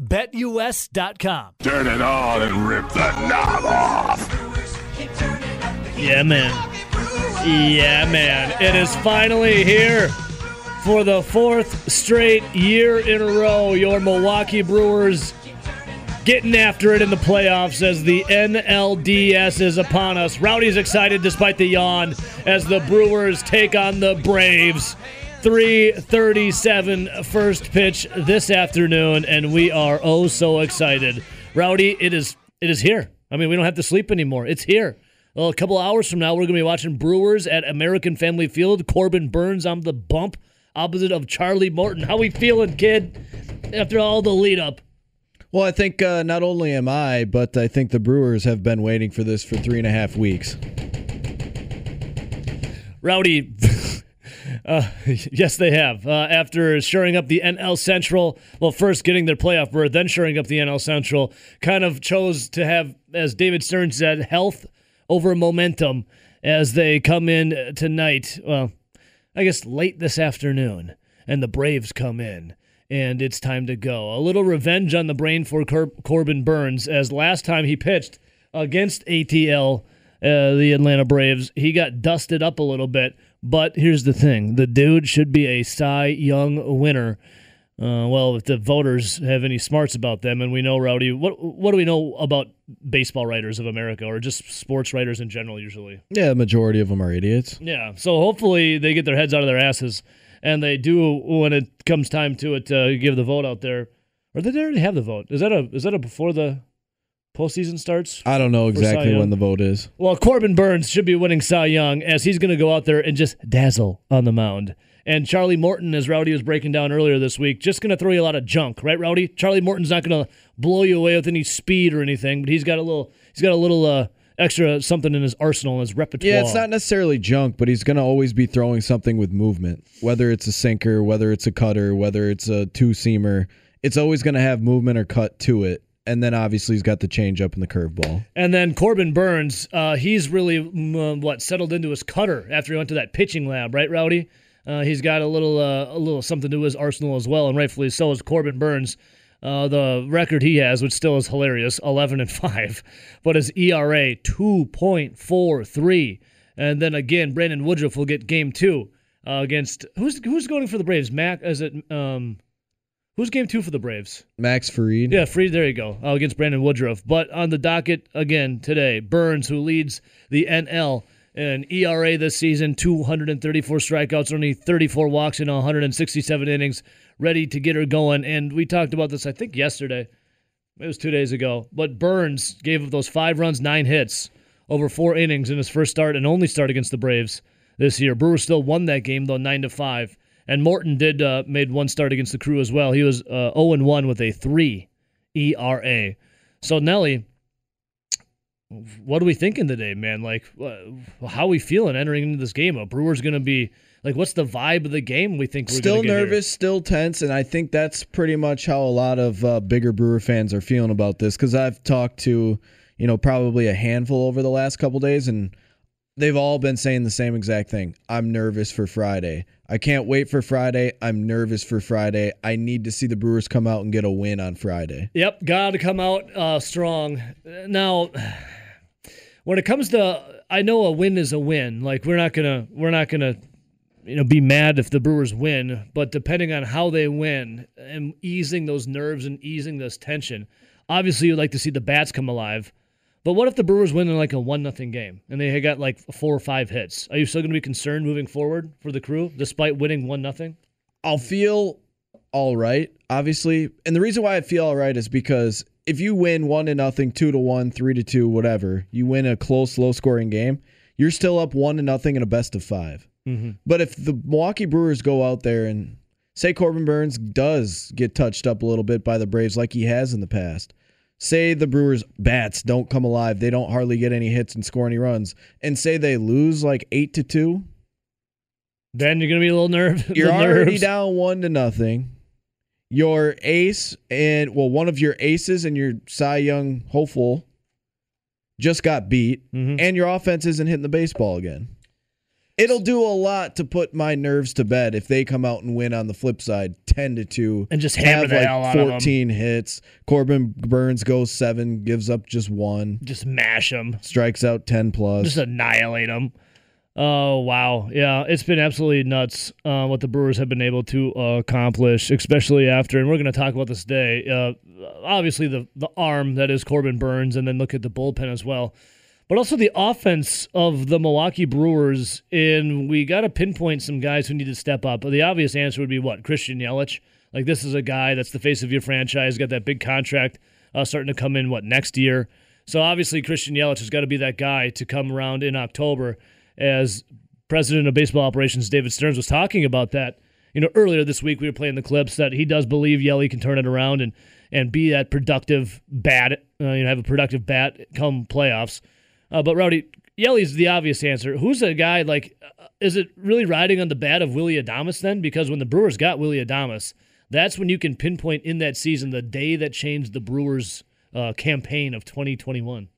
BetUS.com. Turn it on and rip the knob off. Yeah, man. Yeah, man. It is finally here for the fourth straight year in a row. Your Milwaukee Brewers getting after it in the playoffs as the NLDS is upon us. Rowdy's excited despite the yawn as the Brewers take on the Braves. 337 first pitch this afternoon and we are oh so excited. Rowdy it is it is here. I mean we don't have to sleep anymore. It's here. Well, a couple hours from now we're going to be watching brewers at american family field. Corbin Burnes on the bump opposite of charlie morton. How we feeling kid after all the lead up Well, I think uh, not only am I, but I think the Brewers have been waiting for this for three and a half weeks. Rowdy, uh, yes, they have. Uh, after shoring up the NL Central, well, first getting their playoff berth, then shoring up the NL Central, kind of chose to have, as David Stearns said, health over momentum as they come in tonight. Well, I guess late this afternoon, and the Braves come in. And it's time to go. A little revenge on the brain for Cor- Corbin Burnes, as last time he pitched against ATL, uh, the Atlanta Braves, he got dusted up a little bit. But here's the thing: the dude should be a Cy Young winner. Uh, well, if the voters have any smarts about them, and we know Rowdy, what what do we know about baseball writers of America, or just sports writers in general? Usually, Yeah, the majority of them are idiots. yeah. So hopefully they get their heads out of their asses, and they do when it comes time to it to give the vote out there. Or did they already have the vote? Is that a is that a before the postseason starts? I don't know exactly when the vote is. Well, Corbin Burnes should be winning Cy Young as he's going to go out there and just dazzle on the mound. And Charlie Morton, as Rowdy was breaking down earlier this week, just going to throw you a lot of junk, right, Rowdy? Charlie Morton's not going to blow you away with any speed or anything, but he's got a little, he's got a little uh, extra something in his arsenal, in his repertoire. Yeah, it's not necessarily junk, but he's going to always be throwing something with movement. Whether it's a sinker, whether it's a cutter, whether it's a two seamer, it's always going to have movement or cut to it. And then obviously he's got the changeup and the curveball. And then Corbin Burnes, uh, he's really mm, uh, what settled into his cutter after he went to that pitching lab, right, Rowdy? Uh, he's got a little uh, a little something to his arsenal as well, and rightfully so is Corbin Burnes. Uh, the record he has, which still is hilarious, eleven and five, but his ERA two point four three. And then again, Brandon Woodruff will get game two uh, against who's who's going for the Braves? Mac is it um who's game two for the Braves? Max Fried. Yeah, Fried. There you go. Uh, against Brandon Woodruff. But on the docket again today, Burnes, who leads the NL in ERA this season, 234 strikeouts, only 34 walks in 167 innings, ready to get her going. And we talked about this, I think, yesterday. It was two days ago. But Burnes gave up those five runs, nine hits over four innings in his first start and only start against the Braves this year. Brewers still won that game though, nine to five. And Morton did uh, made one start against the Crew as well. He was uh, 0 and 1 with a three ERA. So Nelly, what are we thinking today, man? Like, how are we feeling entering into this game? A Brewers going to be like, what's the vibe of the game? We think we're Still gonna get here? nervous, still tense, and I think that's pretty much how a lot of uh, bigger Brewer fans are feeling about this. Because I've talked to, you know, probably a handful over the last couple days, and they've all been saying the same exact thing. I'm nervous for Friday. I can't wait for Friday. I'm nervous for Friday. I need to see the Brewers come out and get a win on Friday. Yep, got to come out uh, strong. Now, when it comes to, I know a win is a win. Like we're not gonna, we're not gonna, you know, be mad if the Brewers win. But depending on how they win and easing those nerves and easing this tension, obviously you'd like to see the bats come alive. But what if the Brewers win in like a one nothing game and they got like four or five hits? Are you still going to be concerned moving forward for the crew despite winning one nothing? I'll feel all right, obviously. And the reason why I feel all right is because if you win one to nothing, two to one, three to two, whatever, you win a close, low scoring game, you're still up one to nothing in a best of 5 mm-hmm. But if the Milwaukee Brewers go out there and say Corbin Burnes does get touched up a little bit by the Braves like he has in the past, say the Brewers bats don't come alive, they don't hardly get any hits and score any runs, and say they lose like eight to two, Then you're gonna be a little nervous. you're little already nerves. down one to nothing. Your ace and well, one of your aces and your Cy Young hopeful just got beat, Mhm. and your offense isn't hitting the baseball again. It'll do a lot to put my nerves to bed if they come out and win on the flip side, ten to two, And just hammer have the like hell out of 'em. fourteen hits. Corbin Burnes goes seven, gives up just one, Just mash them. strikes out ten plus. Just annihilate them. Oh wow, yeah, it's been absolutely nuts uh, what the Brewers have been able to uh, accomplish, especially after. And we're going to talk about this day Uh, obviously, the the arm that is Corbin Burnes, and then look at the bullpen as well, but also the offense of the Milwaukee Brewers. And we got to pinpoint some guys who need to step up. The obvious answer would be what Christian Yelich. Like this is a guy that's the face of your franchise, got that big contract uh, starting to come in what next year. So obviously Christian Yelich has got to be that guy to come around in October as president of baseball operations David Stearns was talking about that. You know, earlier this week we were playing the clips that he does believe Yelly can turn it around and and be that productive bat, uh, you know, have a productive bat come playoffs. Uh, but Rowdy, Yelly's the obvious answer. Who's a guy like? Uh, is it really riding on the bat of Willy Adames then? Because when the Brewers got Willy Adames, that's when you can pinpoint in that season the day that changed the Brewers' uh, campaign of 2021.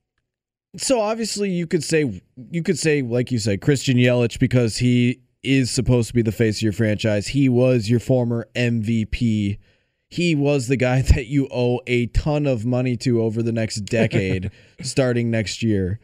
So obviously you could say you could say like you said Christian Yelich because he is supposed to be the face of your franchise. He was your former MVP. He was the guy that you owe a ton of money to over the next decade starting next year.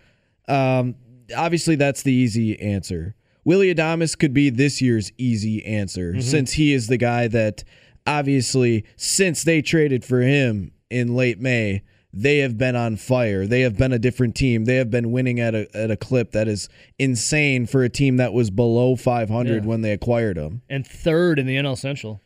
Um, obviously that's the easy answer. Willy Adames could be this year's easy answer since he is the guy that obviously since they traded for him in late May, they have been on fire. They have been a different team. They have been winning at a at a clip that is insane for a team that was below 500 Yeah. when they acquired him. And third in the NL Central.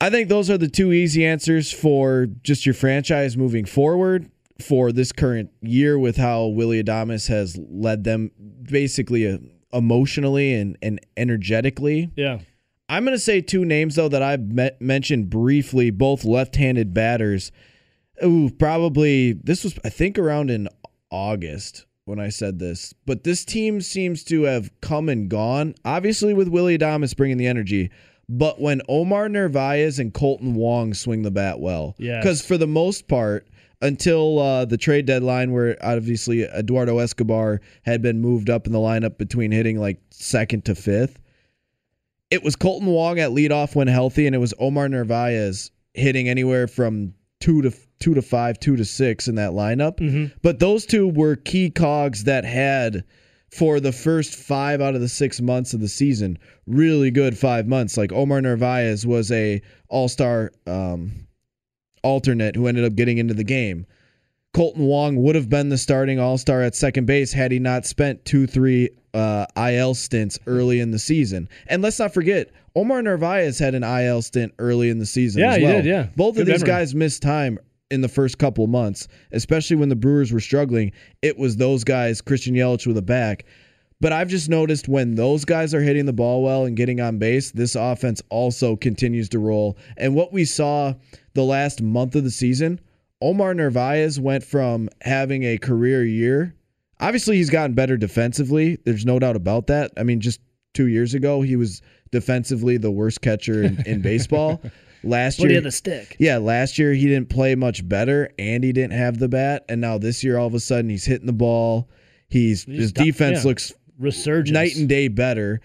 I think those are the two easy answers for just your franchise moving forward for this current year with how Willy Adames has led them basically uh, emotionally and, and energetically. Yeah. I'm going to say two names, though, that I've met, mentioned briefly, both left handed batters. Ooh, probably this was, I think, around in August when I said this. But this team seems to have come and gone, obviously, with Willy Adames bringing the energy. But when Omar Narvaez and Kolten Wong swing the bat well, Yes. because for the most part, until uh, the trade deadline, where obviously Eduardo Escobar had been moved up in the lineup between hitting like second to fifth, it was Kolten Wong at leadoff when healthy, and it was Omar Narvaez hitting anywhere from two to two to five, two to six in that lineup. But those two were key cogs that had for the first five out of the six months of the season really good five months. Like Omar Narvaez was a All Star um, alternate who ended up getting into the game. Kolten Wong would have been the starting All Star at second base had he not spent two, three uh, IL stints early in the season. And let's not forget, Omar Narvaez had an IL stint early in the season. Yeah, as he did, yeah. both Good of these memory. guys missed time in the first couple of months, especially when the Brewers were struggling. It was those guys, Christian Yelich with a back. But I've just noticed when those guys are hitting the ball well and getting on base, this offense also continues to roll. And what we saw the last month of the season, Omar Narvaez went from having a career year. Obviously, he's gotten better defensively. There's no doubt about that. I mean, just two years ago, he was defensively the worst catcher in, in baseball. Last year, he had a stick. yeah, last year he didn't play much better and he didn't have the bat. And now this year, all of a sudden, he's hitting the ball. He's his defense yeah. looks Resurgence. night and day better.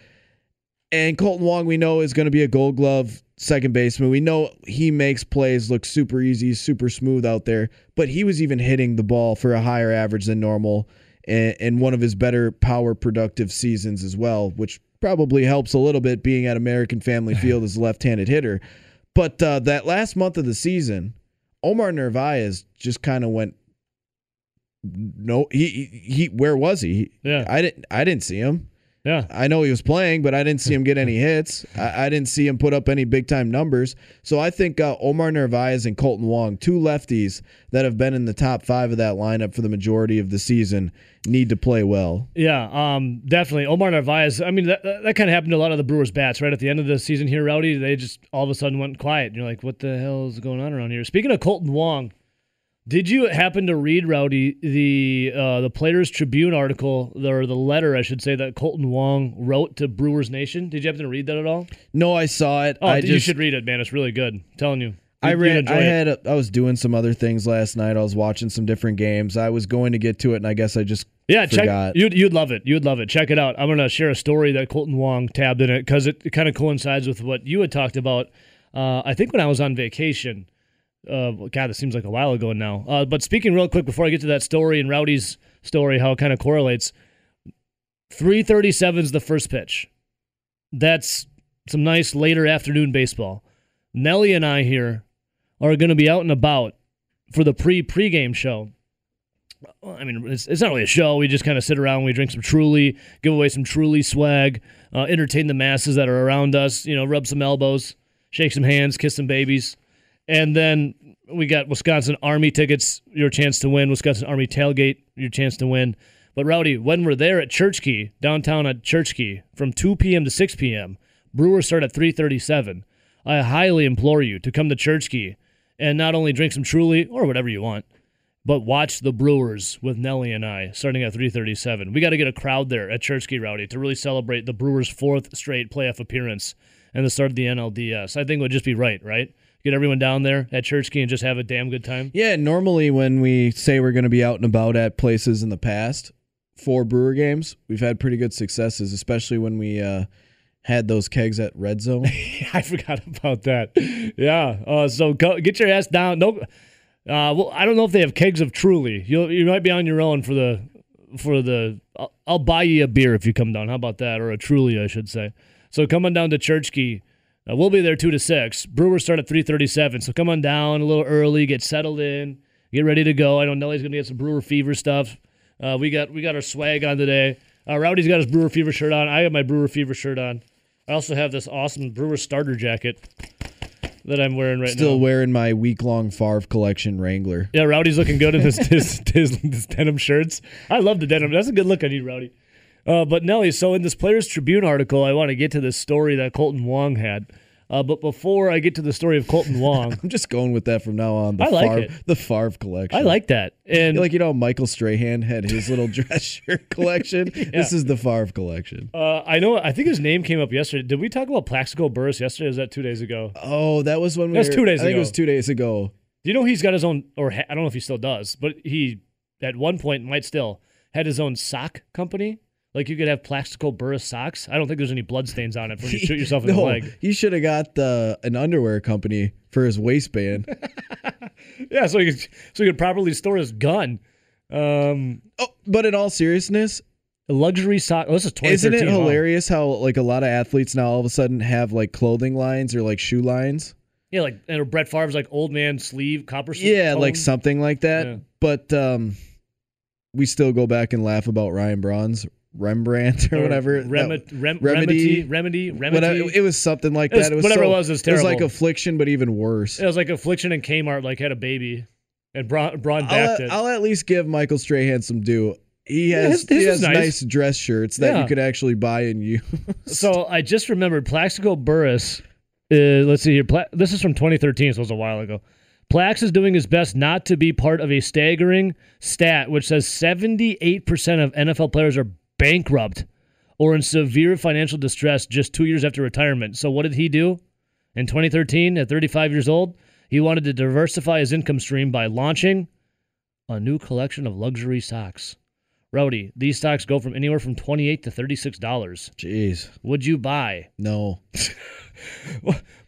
And Kolten Wong, we know, is going to be a gold glove second baseman. We know he makes plays look super easy, super smooth out there, but he was even hitting the ball for a higher average than normal and, in one of his better power productive seasons as well, which probably helps a little bit being at American Family Field as a left handed hitter. But uh, that last month of the season, Omar Narvaez just kind of went. No, he, he he. Where was he? Yeah. I didn't. I didn't see him. Yeah. I know he was playing, but I didn't see him get any hits. I, I didn't see him put up any big time numbers. So I think uh, Omar Narvaez and Kolten Wong, two lefties that have been in the top five of that lineup for the majority of the season, need to play well. Yeah, um, definitely. Omar Narvaez. I mean, that, that, that kind of happened to a lot of the Brewers' bats right at the end of the season here, Rowdy. They just all of a sudden went quiet. And you're like, what the hell is going on around here? Speaking of Kolten Wong, Did you happen to read Rowdy the uh, the Players Tribune article or the letter I should say that Kolten Wong wrote to Brewers Nation? Did you happen to read that at all? No, I saw it. Oh, I you just, should read it, man. It's really good. I'm telling you. I enjoy I it. had. A, I was doing some other things last night. I was watching some different games. I was going to get to it, and I guess I just Yeah, check. You'd you'd love it. You'd love it. Check it out. I'm gonna share a story that Kolten Wong tabbed in it because it, it kind of coincides with what you had talked about. Uh, I think when I was on vacation. Uh, God, this seems like a while ago now. Uh, but speaking real quick before I get to that story and Rowdy's story, how it kind of correlates. 337 is the first pitch. That's some nice later afternoon baseball. Nelly and I here are going to be out and about for the pre pregame show. I mean, it's, it's not really a show. We just kind of sit around, we drink some Truly, give away some Truly swag, uh, entertain the masses that are around us. You know, rub some elbows, shake some hands, kiss some babies, and then we got Wisconsin Army tickets. Your chance to win. Wisconsin Army tailgate. Your chance to win. But Rowdy, when we're there at Church Key downtown at Church Key from 2 p.m. to 6 p.m., Brewers start at 3:37. I highly implore you to come to Church Key and not only drink some Truly or whatever you want, but watch the Brewers with Nelly and I starting at 3:37. We got to get a crowd there at Church Key Rowdy to really celebrate the Brewers' fourth straight playoff appearance and the start of the NLDS. I think it would just be right, right? Get everyone down there at Church Key and just have a damn good time. Yeah, normally when we say we're going to be out and about at places in the past for Brewer games, we've had pretty good successes, especially when we uh, had those kegs at Red Zone. I forgot about that. Yeah. Uh, so go, get your ass down. No, uh, well, I don't know if they have kegs of Truly. You you might be on your own for the for the. I'll, I'll buy you a beer if you come down. How about that? Or a Truly, I should say. So come on down to Church Key. Uh, we'll be there two to six. Brewers start at three thirty-seven. So come on down a little early, get settled in, get ready to go. I know Nelly's gonna get some Brewer Fever stuff. Uh, we got we got our swag on today. Uh, Rowdy's got his Brewer Fever shirt on. I have my Brewer Fever shirt on. I also have this awesome Brewer starter jacket that I'm wearing right Still now. Still wearing my week long Favre collection Wrangler. yeah, Rowdy's looking good in his, his, his, his denim shirts. I love the denim. That's a good look on you, Rowdy. Uh, but Nelly, so in this Players Tribune article, I want to get to this story that Kolten Wong had. Uh, but before I get to the story of Kolten Wong, I'm just going with that from now on. The I like Favre, it. The Favre collection. I like that. And Like you know, Michael Strahan had his little dress shirt collection. This is the Favre collection. uh, I know, I think his name came up yesterday. Did we talk about Plaxico Burress yesterday? Or was that two days ago? Oh, that was when we. That's were- two days ago. I think it was two days ago. Do you know he's got his own, or ha- I don't know if he still does, but he at one point might still had his own sock company. Like you could have Plaxico Burress socks. I don't think there's any bloodstains on it when you shoot yourself in no, the leg. he should have got the an underwear company for his waistband. Yeah, so he could, so he could properly store his gun. Um, oh, but in all seriousness, luxury sock. Oh, this is 2013. isn't it huh? hilarious how like a lot of athletes now all of a sudden have like clothing lines or like shoe lines? Yeah, like and Brett Favre's like old man sleeve copper. sleeve Yeah, like something like that. Yeah. But um, we still go back and laugh about Ryan Braun's Rembrandt or, whatever. Rem- That- rem- remedy. remedy, remedy. It was something like It was- that. It was whatever so- it was, it was It was like affliction, but even worse. it was like Affliction and Kmart like had a baby, and Braun, Braun I'll, it. I'll at least give Michael Strahan some due. He has his- his he has nice. nice. dress shirts that Yeah. you could actually buy and use. So I just remembered Plaxico Burress. Uh, let's see here. Pla- this is from 2013, so it was a while ago. Plax is doing his best not to be part of a staggering stat which says 78% of NFL players are bankrupt or in severe financial distress just two years after retirement. So what did he do in 2013 at 35 years old? He wanted to diversify his income stream by launching a new collection of luxury socks. Rowdy, these stocks go from anywhere from 28 to $36. Jeez, Would you buy? no.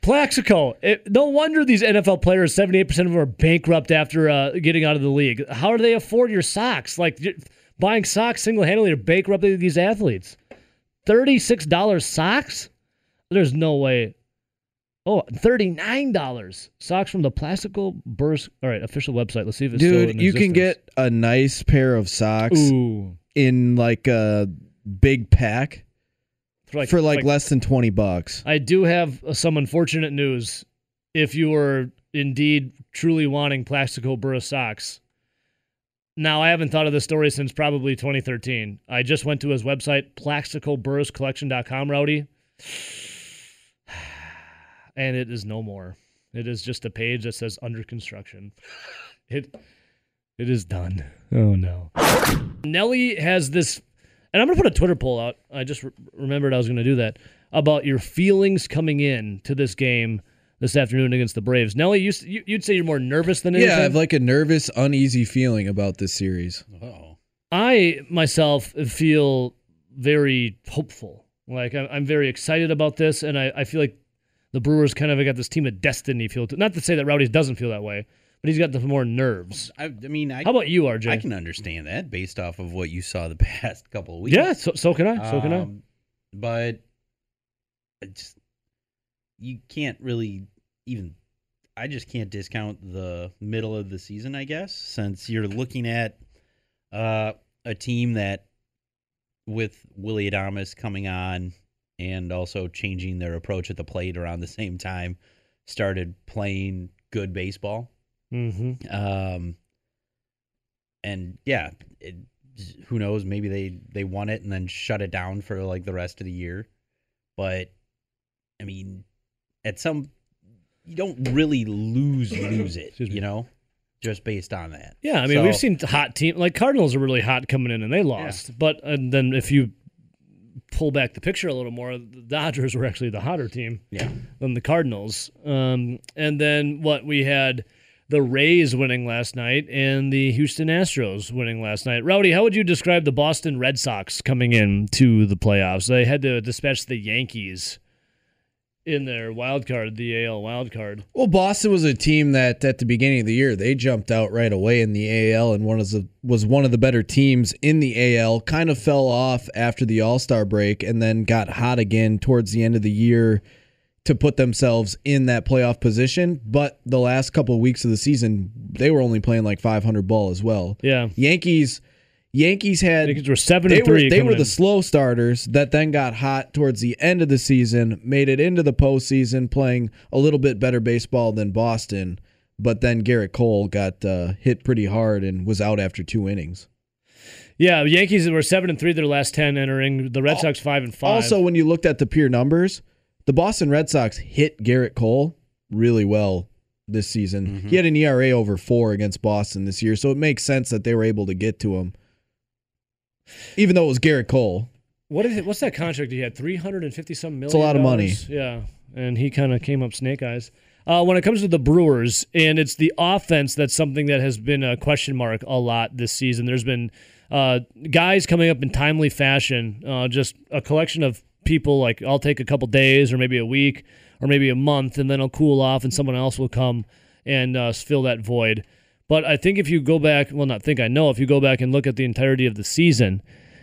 Plaxico. It, no wonder these NFL players, 78% of them are bankrupt after uh, getting out of the league. How do they afford your socks? Like buying socks single handedly are bankrupt these athletes. $36 socks? There's no way. Oh, $39. Socks from the Plaxico Burress. All right, official website. Let's see if it's still Dude, you can get a nice pair of socks Ooh. in like a big pack For for like less than 20 bucks. I do have some unfortunate news. If you are indeed truly wanting Plaxico Burress socks, now I haven't thought of this story since probably 2013. I just went to his website, plaxicoburriscollection.com, Rowdy, and it is no more. It is just a page that says under construction. It It is done. Oh no. Nelly has this, and I'm gonna put a Twitter poll out. I just re- remembered I was gonna do that about your feelings coming in to this game this afternoon against the Braves. Nelly, you, s- you you'd say you're more nervous than anything. Yeah, I have like a nervous, uneasy feeling about this series. Oh, I myself feel very hopeful. Like I'm, I'm very excited about this, and I, I feel like the Brewers kind of got this team of destiny feel to. Not to say that Rowdy doesn't feel that way, but he's got the more nerves. I, I mean, I How about you, RJ? I can understand that based off of what you saw the past couple of weeks. yeah, so, so can I. So can I. Um, But I just you can't really even. I just can't discount the middle of the season. I guess since you're looking at uh, a team that, with Willy Adames coming on and also changing their approach at the plate around the same time, started playing good baseball. Mm-hmm. Um, and yeah, it, who knows? Maybe they they won it and then shut it down for like the rest of the year. But I mean, at some you don't really lose lose it, you know, just based on that. Yeah, I mean So- we've seen hot team like Cardinals are really hot coming in and they lost, but and then if you pull back the picture a little more, the Dodgers were actually the hotter team. Yeah. than the Cardinals. Um, and then what we had the Rays winning last night and the Houston Astros winning last night. Rowdy, how would you describe the Boston Red Sox coming in to the playoffs? They had to dispatch the Yankees in their wild card, the AL wild card. Well, Boston was a team that at the beginning of the year they jumped out right away in the AL and one of the was one of the better teams in the AL. Kind of fell off after the All Star break and then got hot again towards the end of the year to put themselves in that playoff position. But the last couple of weeks of the season, they were only playing like 500 ball as well. Yeah. Yankees, Yankees had Yankees were seven they and were three. they coming were in. the slow starters that then got hot towards the end of the season, made it into the postseason, playing a little bit better baseball than Boston. But then Gerrit Cole got uh, hit pretty hard and was out after two innings. yeah. The Yankees were seven and three their last ten entering. The Red Sox five and five. Also, when you looked at the pure numbers, the Boston Red Sox hit Gerrit Cole really well this season. He had an ERA over four against Boston this year, so it makes sense that they were able to get to him, even though it was Gerrit Cole. What is it? What's that contract he had? Three hundred and fifty some million. It's a lot of money. Yeah, and he kind of came up snake eyes. Uh, when it comes to the Brewers, and it's the offense that's something that has been a question mark a lot this season. There's been uh, guys coming up in timely fashion, uh, just a collection of people. Like I'll take a couple days, or maybe a week, or maybe a month, and then I'll cool off, and someone else will come and uh, fill that void. But I think if you go back, well, not think I know, if you go back and look at the entirety of the season,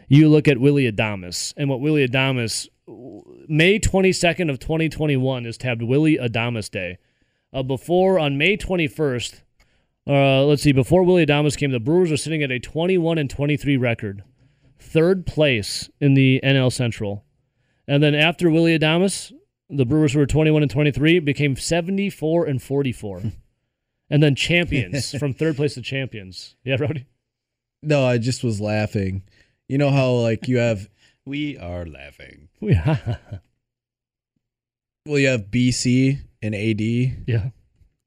you look at Willy Adames and what Willy Adames, May 22nd of 2021 is tabbed Willy Adames Day. Uh, before, on May 21st, uh, let's see, before Willy Adames came, the Brewers were sitting at a 21 and 23 record, third place in the NL Central. And then after Willy Adames, the Brewers were 21 and 23 became 74 and 44. and then champions from third place to champions. Yeah, Rowdy? No, I just was laughing. You know how like you have We are laughing. Yeah. well you have BC and AD. yeah.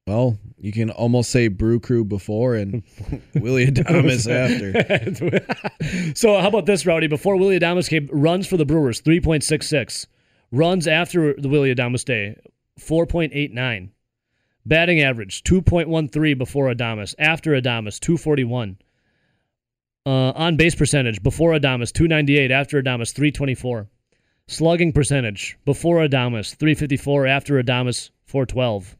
Well, you can almost say Brew Crew before and Willy Adames after. so how about this, Rowdy? Before Willy Adames came, runs for the Brewers, 3.66. Runs after the Willy Adames day, 4.89. Batting average, 2.13 before Adames. After Adames, 241. Uh, on base percentage, before Adames, 298. After Adames, 324. Slugging percentage, before Adames, 354. After Adames, 412.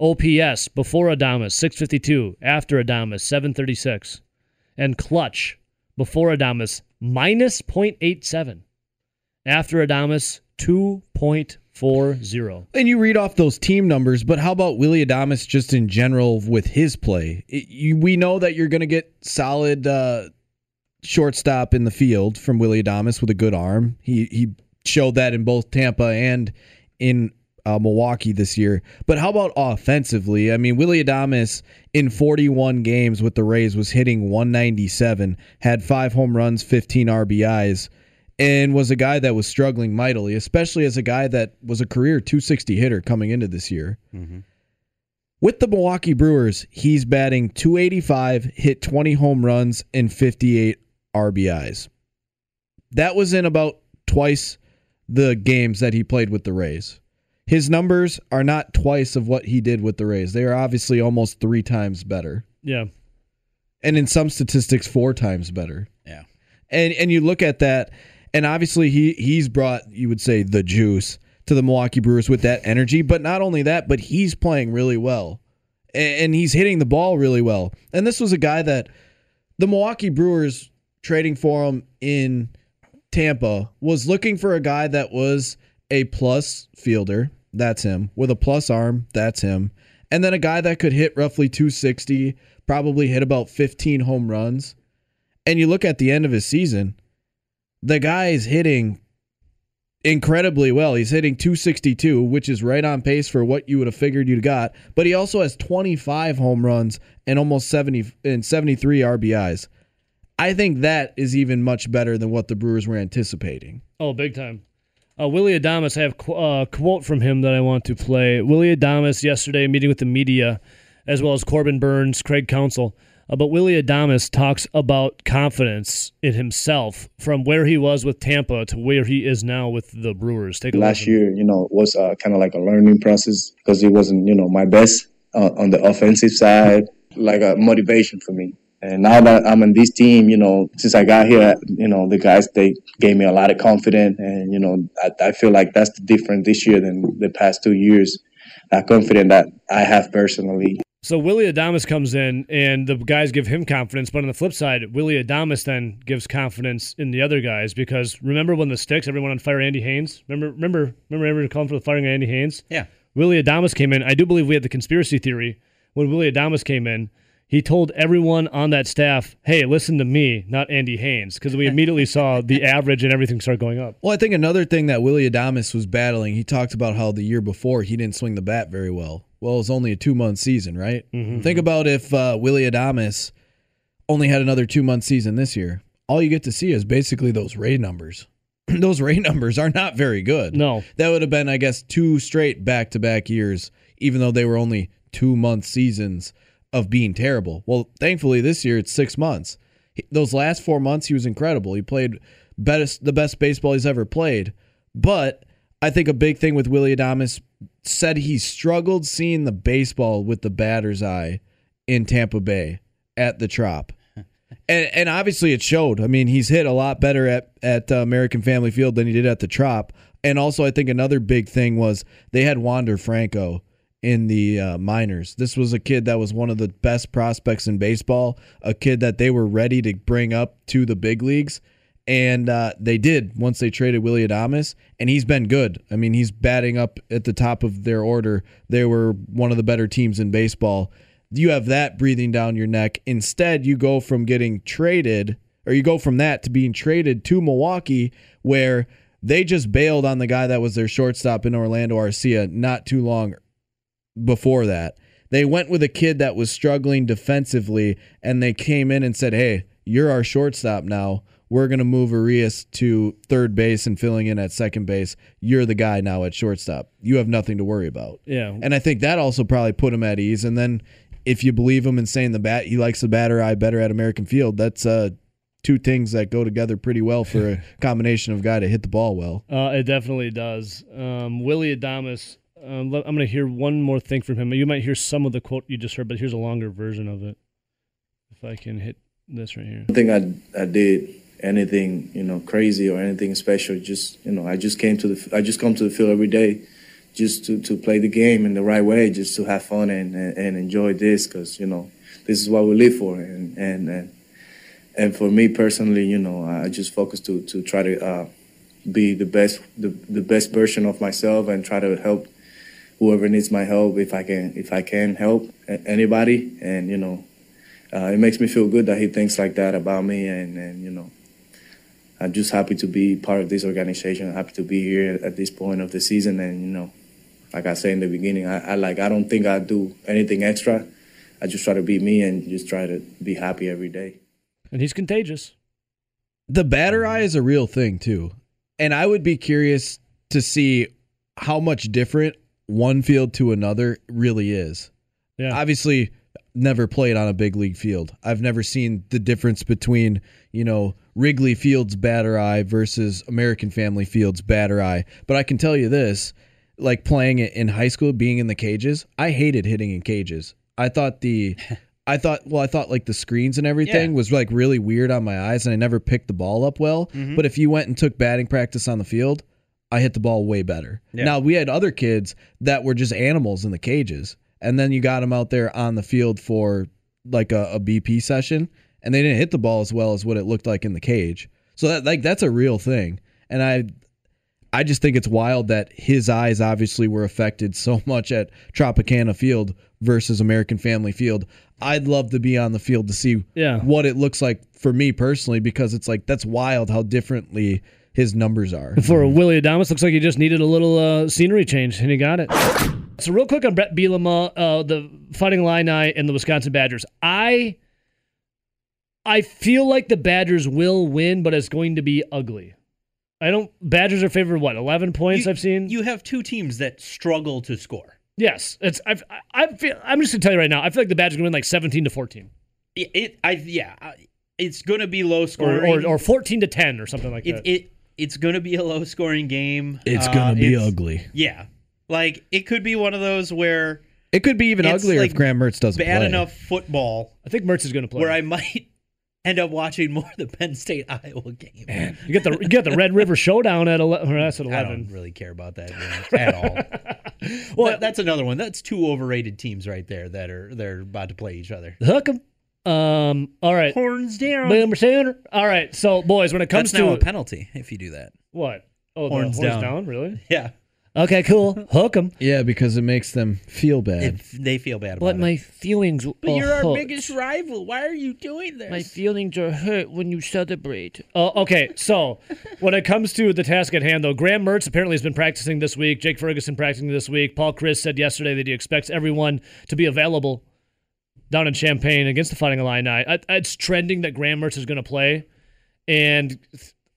OPS, before Adames, 652. After Adames, 736 and clutch before Adames minus 0.87. After Adames 2.40. And you read off those team numbers, but how about Willy Adames just in general with his play? It- you, we know that you're going to get solid uh, shortstop in the field from Willy Adames with a good arm. He he showed that in both Tampa and in uh, Milwaukee this year. But how about offensively? I mean, Willy Adames in 41 games with the Rays was hitting 197, had five home runs, 15 RBIs, and was a guy that was struggling mightily, especially as a guy that was a career 260 hitter coming into this year. Mm-hmm. With the Milwaukee Brewers, he's batting 285, hit 20 home runs, and 58 RBIs. That was in about twice the games that he played with the Rays. His numbers are not twice of what he did with the Rays. They are obviously almost three times better. Yeah. And in some statistics, four times better. Yeah. And and you look at that, and obviously he he's brought, you would say, the juice to the Milwaukee Brewers with that energy. But not only that, but he's playing really well. And, he's hitting the ball really well. And this was a guy that the Milwaukee Brewers trading for him in Tampa was looking for a guy that was a plus fielder. That's him. With a plus arm. That's him. And then a guy that could hit roughly 260, probably hit about 15 home runs. And you look at the end of his season, the guy is hitting incredibly well. He's hitting 262, which is right on pace for what you would have figured you'd got. But he also has 25 home runs and almost 70 and 73 RBIs. I think that is even much better than what the Brewers were anticipating. Oh, big time. Uh, Willy Adames, I have a uh, quote from him that I want to play. Willy Adames yesterday meeting with the media, as well as Corbin Burnes, Craig Counsell. Uh, but Willy Adames talks about confidence in himself from where he was with Tampa to where he is now with the Brewers. Take a Last listen. year, you know, was uh, kind of like a learning process because it wasn't, you know, my best uh, on the offensive side, like a motivation for me. And now that I'm in this team, you know, since I got here, you know, the guys they gave me a lot of confidence, and you know, I, I feel like that's the difference this year than the past two years. That confidence that I have personally. So Willy Adames comes in, and the guys give him confidence. But on the flip side, Willy Adames then gives confidence in the other guys because remember when the sticks, everyone on fire Andy Haines. Remember, remember, remember everyone calling for the firing of Andy Haines. Yeah. Willy Adames came in. I do believe we had the conspiracy theory when Willy Adames came in. He told everyone on that staff, "Hey, listen to me, not Andy Haines," because we immediately saw the average and everything start going up. Well, I think another thing that Willy Adames was battling, he talked about how the year before he didn't swing the bat very well. Well, it's only a two month season, right? Think about if uh, Willy Adames only had another two month season this year. All you get to see is basically those Ray numbers. those Ray numbers are not very good. No. That would have been, I guess, two straight back to back years, even though they were only two month seasons of being terrible. Well, thankfully this year it's six months. Those last four months he was incredible. He played best the best baseball he's ever played. But I think a big thing with Willy Adames said he struggled seeing the baseball with the batter's eye in Tampa Bay at the Trop. And, and obviously it showed. I mean, he's hit a lot better at at uh, American Family Field than he did at the Trop. And also, I think another big thing was they had Wander Franco in the uh, minors. This was a kid that was one of the best prospects in baseball, a kid that they were ready to bring up to the big leagues. And uh, they did once they traded Willy Adames, and he's been good. I mean, he's batting up at the top of their order. They were one of the better teams in baseball. You have that breathing down your neck. Instead, you go from getting traded, or you go from that to being traded to Milwaukee, where they just bailed on the guy that was their shortstop in Orlando Arcia not too long before that. They went with a kid that was struggling defensively, and they came in and said, Hey, you're our shortstop now. We're going to move Urías to third base and filling in at second base. You're the guy now at shortstop. You have nothing to worry about. Yeah. And I think that also probably put him at ease. And then if you believe him in saying the bat, he likes the batter eye better at American Field. That's uh, two things that go together pretty well for a combination of guy to hit the ball well. Uh, it definitely does. Um, Willy Adames. Um, I'm going to hear one more thing from him. You might hear some of the quote you just heard, but here's a longer version of it. If I can hit this right here. I think I I did anything you know crazy or anything special. Just you know I just came to the I just come to the field every day, just to, to play the game in the right way, just to have fun and and, enjoy this because you know this is what we live for and and and and for me personally, you know I just focus to to try to uh, be the best the, the best version of myself and try to help whoever needs my help if I can if I can help anybody and you know uh, it makes me feel good that he thinks like that about me and, and you know i'm just happy to be part of this organization happy to be here at this point of the season and you know like i said in the beginning i, I like i don't think i do anything extra i just try to be me and just try to be happy every day And he's contagious. The batter eye is a real thing too. And I would be curious to see how much different one field to another really is. Yeah. Obviously, never played on a big league field. I've never seen the difference between, you know, Wrigley Field's batter eye versus American Family Field's batter eye. But I can tell you this like playing it in high school, being in the cages, I hated hitting in cages. I thought the. I thought, well, I thought like the screens and everything Yeah. was like really weird on my eyes, and I never picked the ball up well. Mm-hmm. But if you went and took batting practice on the field, I hit the ball way better. Yeah. Now we had other kids that were just animals in the cages, and then you got them out there on the field for like a, a BP session, and they didn't hit the ball as well as what it looked like in the cage. So that like that's a real thing, and I. I just think it's wild that his eyes obviously were affected so much at Tropicana Field versus American Family Field. I'd love to be on the field to see Yeah. what it looks like for me personally because it's like that's wild how differently his numbers are. For Willy Adames, looks like he just needed a little uh, scenery change, and he got it. So real quick on Brett Bielema, uh, the Fighting Illini, and the Wisconsin Badgers. I I feel like the Badgers will win, but it's going to be ugly. I don't. Badgers are favored what eleven points? You- I've seen. You have two teams that struggle to score. yes, it's. I've, I I feel. I'm just gonna tell you right now. I feel like the Badgers are gonna win like seventeen to fourteen, It, it I yeah, I- it's going to be low or scoring. or, or fourteen to ten, or something like it, that. it it's going to be a low scoring game. It's Uh, gonna be it's- ugly. Yeah, like it could be one of those where It could be even uglier like if Graham Mertz doesn't bad play. enough football I think Mertz is gonna play. where I might end up watching more of the Penn State Iowa game. you get the you get the Red River Showdown at eleven. That's at I don't really care about that at all. well, that- that's another one. That's two overrated teams right there that are they're about to play each other. Hook 'em. Um. All right. Horns down. Boomer Sooner. All right. So, boys, when it comes That's to a penalty if you do that. what? Oh, Horns the horns down. down. Really? Yeah, Okay. Cool. Hook them. Yeah, because it makes them feel bad. if they feel bad about But it. my feelings. But are you're our hurt. biggest rival. Why are you doing this? My feelings are hurt when you celebrate. Oh, okay. So, when it comes to the task at hand, though, Graham Mertz apparently has been practicing this week. Jake Ferguson practicing this week. Paul Chryst said yesterday that he expects everyone to be available down in Champaign against the Fighting Illini. I, it's trending that Graham Mertz is going to play, and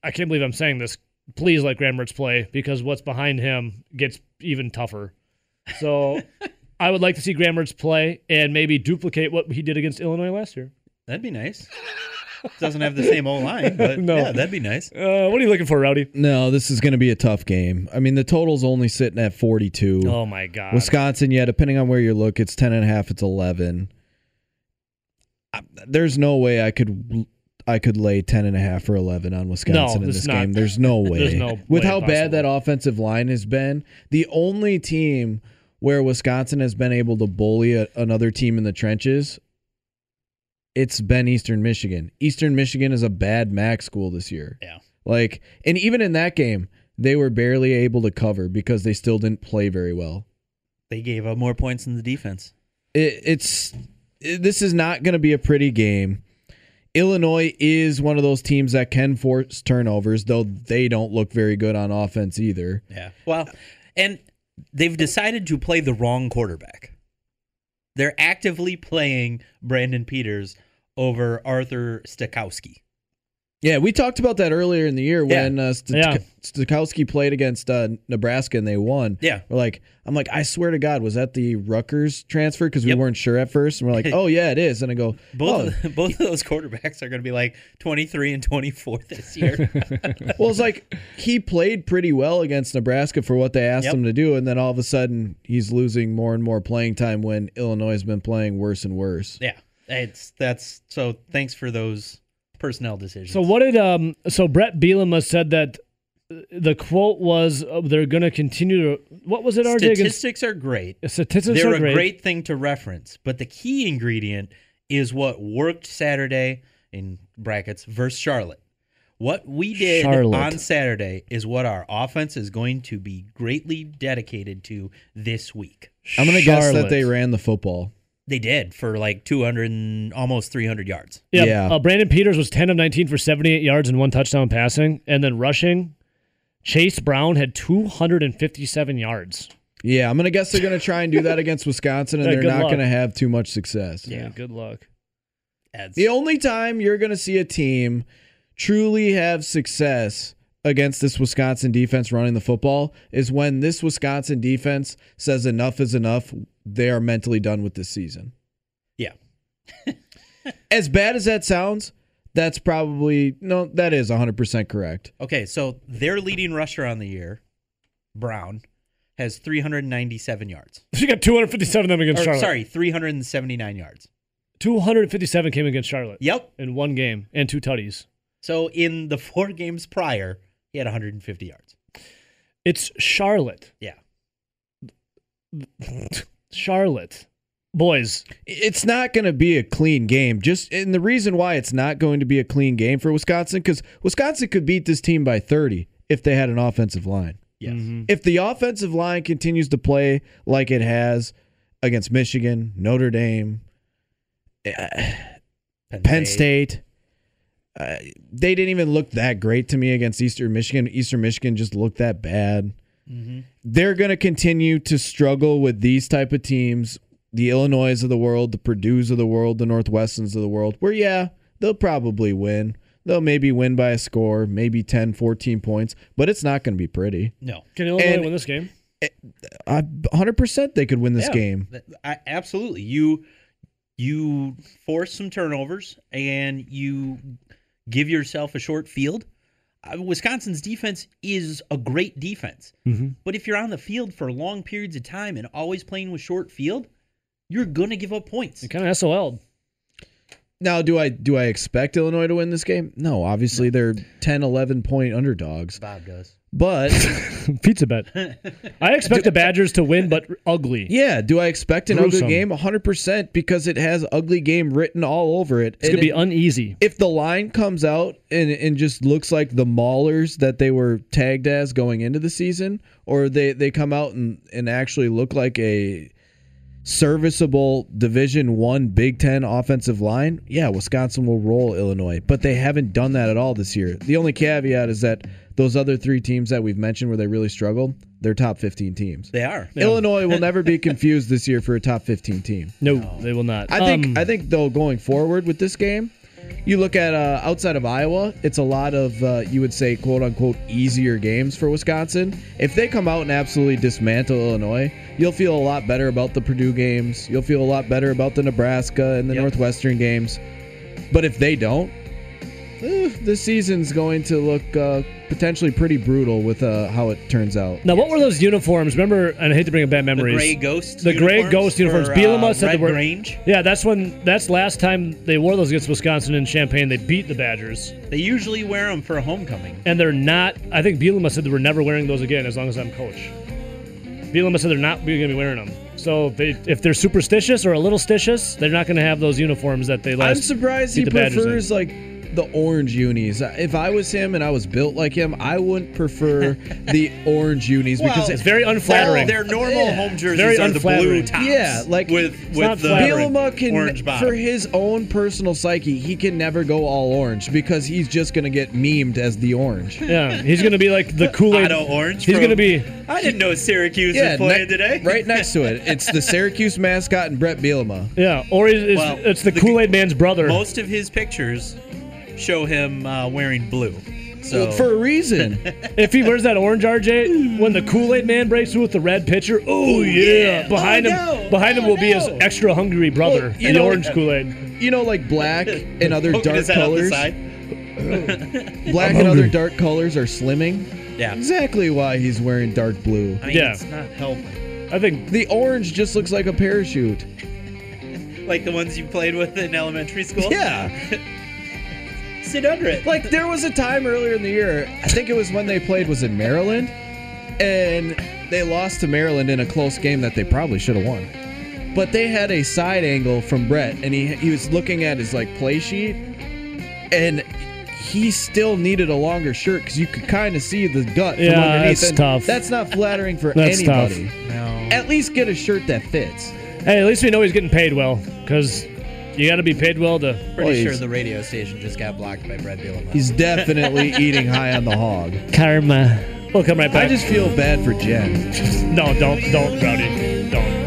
I can't believe I'm saying this. Please let Graham Mertz play because what's behind him gets even tougher. So, I would like to see Graham Mertz play and maybe duplicate what he did against Illinois last year. That'd be nice. Doesn't have the same old line, but No. yeah, that'd be nice. Uh, what are you looking for, Rowdy? no, this is going to be a tough game. I mean, the total's only sitting at 42. Oh my God! Wisconsin, yeah, depending on where you look, it's 10 and a half, it's 11. I- There's no way I could I could lay 10 and a half or 11 on Wisconsin in this not. game. There's no way. There's no With way how bad that offensive line has been, the only team where Wisconsin has been able to bully a, another team in the trenches, it's been Eastern Michigan. Eastern Michigan is a bad MAC school this year. Yeah. Like, and even in that game, they were barely able to cover because they still didn't play very well They gave up more points than the defense. it, it's it- this is not going to be a pretty game. Illinois is one of those teams that can force turnovers, though they don't look very good on offense either. Yeah. Well, and they've decided to play the wrong quarterback. They're actively playing Brandon Peters over Artur Sitkowski. Yeah, we talked about that earlier in the year when uh, St- Yeah. Played against uh, Nebraska and they won. Yeah. We're like, I'm like, I swear to God, was that the Rutgers transfer? Because we Yep. weren't sure at first. And we're like, oh yeah, it is. And I go, Both oh. both of those quarterbacks are going to be like 23 and 24 this year. well, it's like he played pretty well against Nebraska for what they asked Yep. him to do, and then all of a sudden he's losing more and more playing time when Illinois has been playing worse and worse. yeah. It's that's so thanks for those personnel decisions. So what did um? So Brett Bielema said that the quote was uh, they're going to continue to. What was it? RJ against statistics are great. statistics They're are a great. great thing to reference, but the key ingredient is what worked Saturday in brackets versus Charlotte. What we did Charlotte. on Saturday is what our offense is going to be greatly dedicated to this week. I'm gonna guess that they ran the football. They did for like 200 and almost 300 yards. Yeah. Yeah. Uh, Brandon Peters was 10 of 19 for 78 yards and one touchdown passing, and then rushing. Chase Brown had 257 yards. Yeah, I'm gonna guess they're gonna try and do that against Wisconsin, and Yeah, they're not gonna have too much success. Yeah. Good luck. That's, The only time you're gonna see a team truly have success against this Wisconsin defense running the football is when this Wisconsin defense says enough is enough. They are mentally done with this season. Yeah. As bad as that sounds, that's probably no, that is 100% correct. Okay, so their leading rusher on the year, Brown, has 397 yards. She got 257 of them against Or, Charlotte. sorry, 379 yards. 257 came against Charlotte Yep. in one game and two tutties. So in the four games prior, he had 150 yards. It's Charlotte. Yeah. Charlotte. Boys, It's not going to be a clean game. Just and the reason why it's not going to be a clean game for Wisconsin cuz Wisconsin could beat this team by 30 if they had an offensive line. Yes. If the offensive line continues to play like it has against Michigan, Notre Dame, Penn State. Uh, they didn't even look that great to me against Eastern Michigan. Eastern Michigan just looked that bad. They're going to continue to struggle with these type of teams, the Illinois of the world, the Purdue's of the world, the Northwesterns of the world, where, yeah, they'll probably win. They'll maybe win by a score, maybe 10, 14 points, but it's not going to be pretty. No. can Illinois And- win this game? Uh, 100% they could win this Yeah, game. I, absolutely. You you force some turnovers and you give yourself a short field. Uh, Wisconsin's defense is a great defense. But if you're on the field for long periods of time and always playing with short field, you're going to give up points. It kind of SOL. Now, do I do I expect Illinois to win this game? No, obviously they're 10, 11 point underdogs. Bob does. But Pizza bet. I expect the Badgers to win, but ugly. yeah, do I expect an Gruesome. ugly game? 100% because it has ugly game written all over it. It's And gonna be it- uneasy. if the line comes out and, and just looks like the maulers that they were tagged as going into the season, or they, they come out and, and actually look like a serviceable Division One Big Ten offensive line, yeah, Wisconsin will roll Illinois. But they haven't done that at all this year. The only caveat is that those other three teams that we've mentioned where they really struggled, they're top 15 teams. They are. Illinois will never be confused this year for a top 15 team. No, they will not. I think Um, I think though going forward with this game, you look at uh, outside of Iowa, it's a lot of uh, you would say quote unquote easier games for Wisconsin. If they come out and absolutely dismantle Illinois, you'll feel a lot better about the Purdue games. You'll feel a lot better about the Nebraska and the Yep. Northwestern games. But if they don't, eh, this season's going to look uh, potentially pretty brutal with uh, how it turns out. now, what were those uniforms? Remember, and I hate to bring up bad memories. The gray ghost. The gray uniforms ghost uniforms. for, Bielema uh, said they Red were- Grange. Yeah, that's when. That's last time they wore those against Wisconsin in Champaign. They beat the Badgers, They usually wear them for a homecoming. and they're not. I think Bielema said they were never wearing those again as long as I'm coach. Bielema said they're not going to be wearing them. So if, they, if they're superstitious or a little stitious, they're not going to have those uniforms that they last. I'm surprised he beat the Badgers in. prefers like the orange unis. If I was him and I was built like him, I wouldn't prefer the orange unis because It's very unflattering. Their normal Yeah. home jerseys Very are the blue tops. Yeah, like- with not with the flattering. Bielema can, orange bottom. for his own personal psyche, he can never go all orange because he's just gonna get memed as the orange. yeah, he's going to be like the Kool Aid. Orange. He's from- going to be. I didn't know Syracuse Yeah, was playing ne- today. right next to it, it's the Syracuse mascot and Brett Bielema. Yeah, or he's, it's, Well, it's the, the- Kool Aid Man's brother. Most of his pictures show him uh, wearing blue. So For a reason. If he wears that orange RJ, when the Kool Aid Man breaks through with the red pitcher, oh yeah! yeah. Behind Oh, him, no. behind him Oh, will be his extra hungry brother, Well, you the orange Kool Aid. you know, like black and other dark his head out the colors. Black and other dark colors are slimming. Yeah. Exactly why he's wearing dark blue. I mean, Yeah. it's not helping. I think The orange just looks like a parachute. Like the ones you played with in elementary school. Yeah. Sit under it. Like there was a time earlier in the year, I think it was when they played was in Maryland, and they lost to Maryland in a close game that they probably should have won. But they had a side angle from Brett, and he he was looking at his like play sheet, and he still needed a longer shirt because you could kind of see the gut from Yeah, underneath. that's and tough. That's not flattering for That's tough. anybody. no. At least get a shirt that fits. hey, at least we know he's getting paid well, because you got to be paid well to. Pretty Well, sure the radio station just got blocked by Brett Bielema. He's definitely eating high on the hog. Karma. We'll come right back. I just feel bad for Jen. no, don't, don't, Rowdy, don't.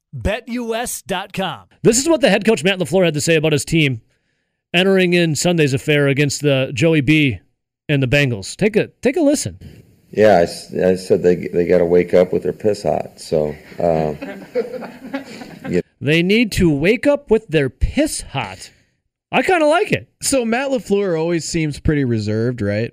BetUS.com. This is what the head coach Matt LaFleur had to say about his team entering in Sunday's affair against the Joey B and the Bengals. Take a take a listen. Yeah, I said they they got to wake up with their piss hot. So um, They need to wake up with their piss hot. I kind of like it. So Matt LaFleur always seems pretty reserved, right?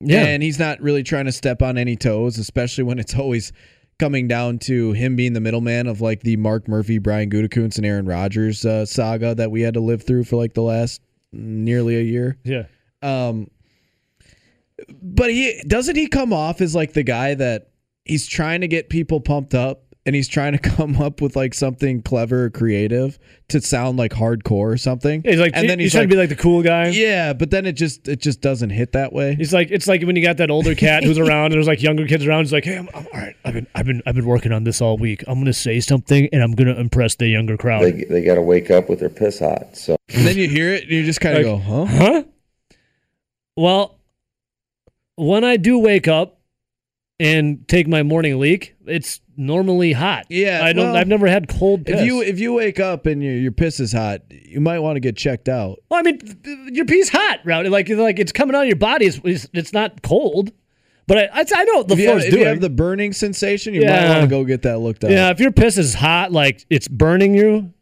Yeah. and he's not really trying to step on any toes, especially when it's always coming down to him being the middleman of like the Mark Murphy, Brian Gutekunst, and Aaron Rodgers uh, saga that we had to live through for like the last nearly a year. yeah. Um, but he doesn't he come off as like the guy that he's trying to get people pumped up and he's trying to come up with like something clever or creative to sound like hardcore or something. He's like, and then he's, he's, trying like, to be like the cool guy. yeah, but then it just it just doesn't hit that way. He's like, it's like when you got that older cat who's around, and there's like younger kids around. He's like, hey, I'm, I'm all right. I've been, I've been, I've been working on this all week. I'm gonna say something, and I'm gonna impress the younger crowd. they they got to wake up with their piss hot. So And then you hear it and you just kind of Like, go, huh? Huh? Well, when I do wake up and take my morning leak, it's normally hot. Yeah, I don't. well, I've never had cold piss. If you if you wake up and your your piss is hot, you might want to get checked out. well, I mean, your pee's hot, right? Like, like it's coming out of your body. It's, it's, not cold, but I, I, I know what the If you, have, floor's if you have the burning sensation, you might want to go get that looked up. yeah, if your piss is hot, like it's burning you.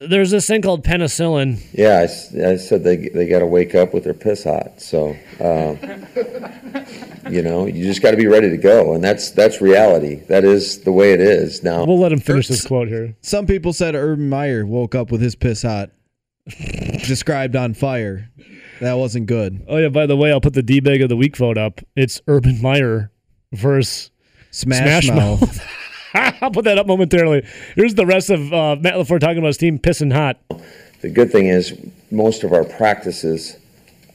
There's this thing called penicillin. yeah, I said they they got to wake up with their piss hot. So um, you know, you just got to be ready to go, and that's that's reality. That is the way it is now. We'll let him finish this quote here. Some people said Urban Meyer woke up with his piss hot, described on fire. That wasn't good. Oh yeah, by the way, I'll put the D bag of the week vote up. It's Urban Meyer versus Smash, Smash mouth. Mouth. I'll put that up momentarily. Here's the rest of uh, Matt LaFleur talking about his team pissing hot. The good thing is most of our practices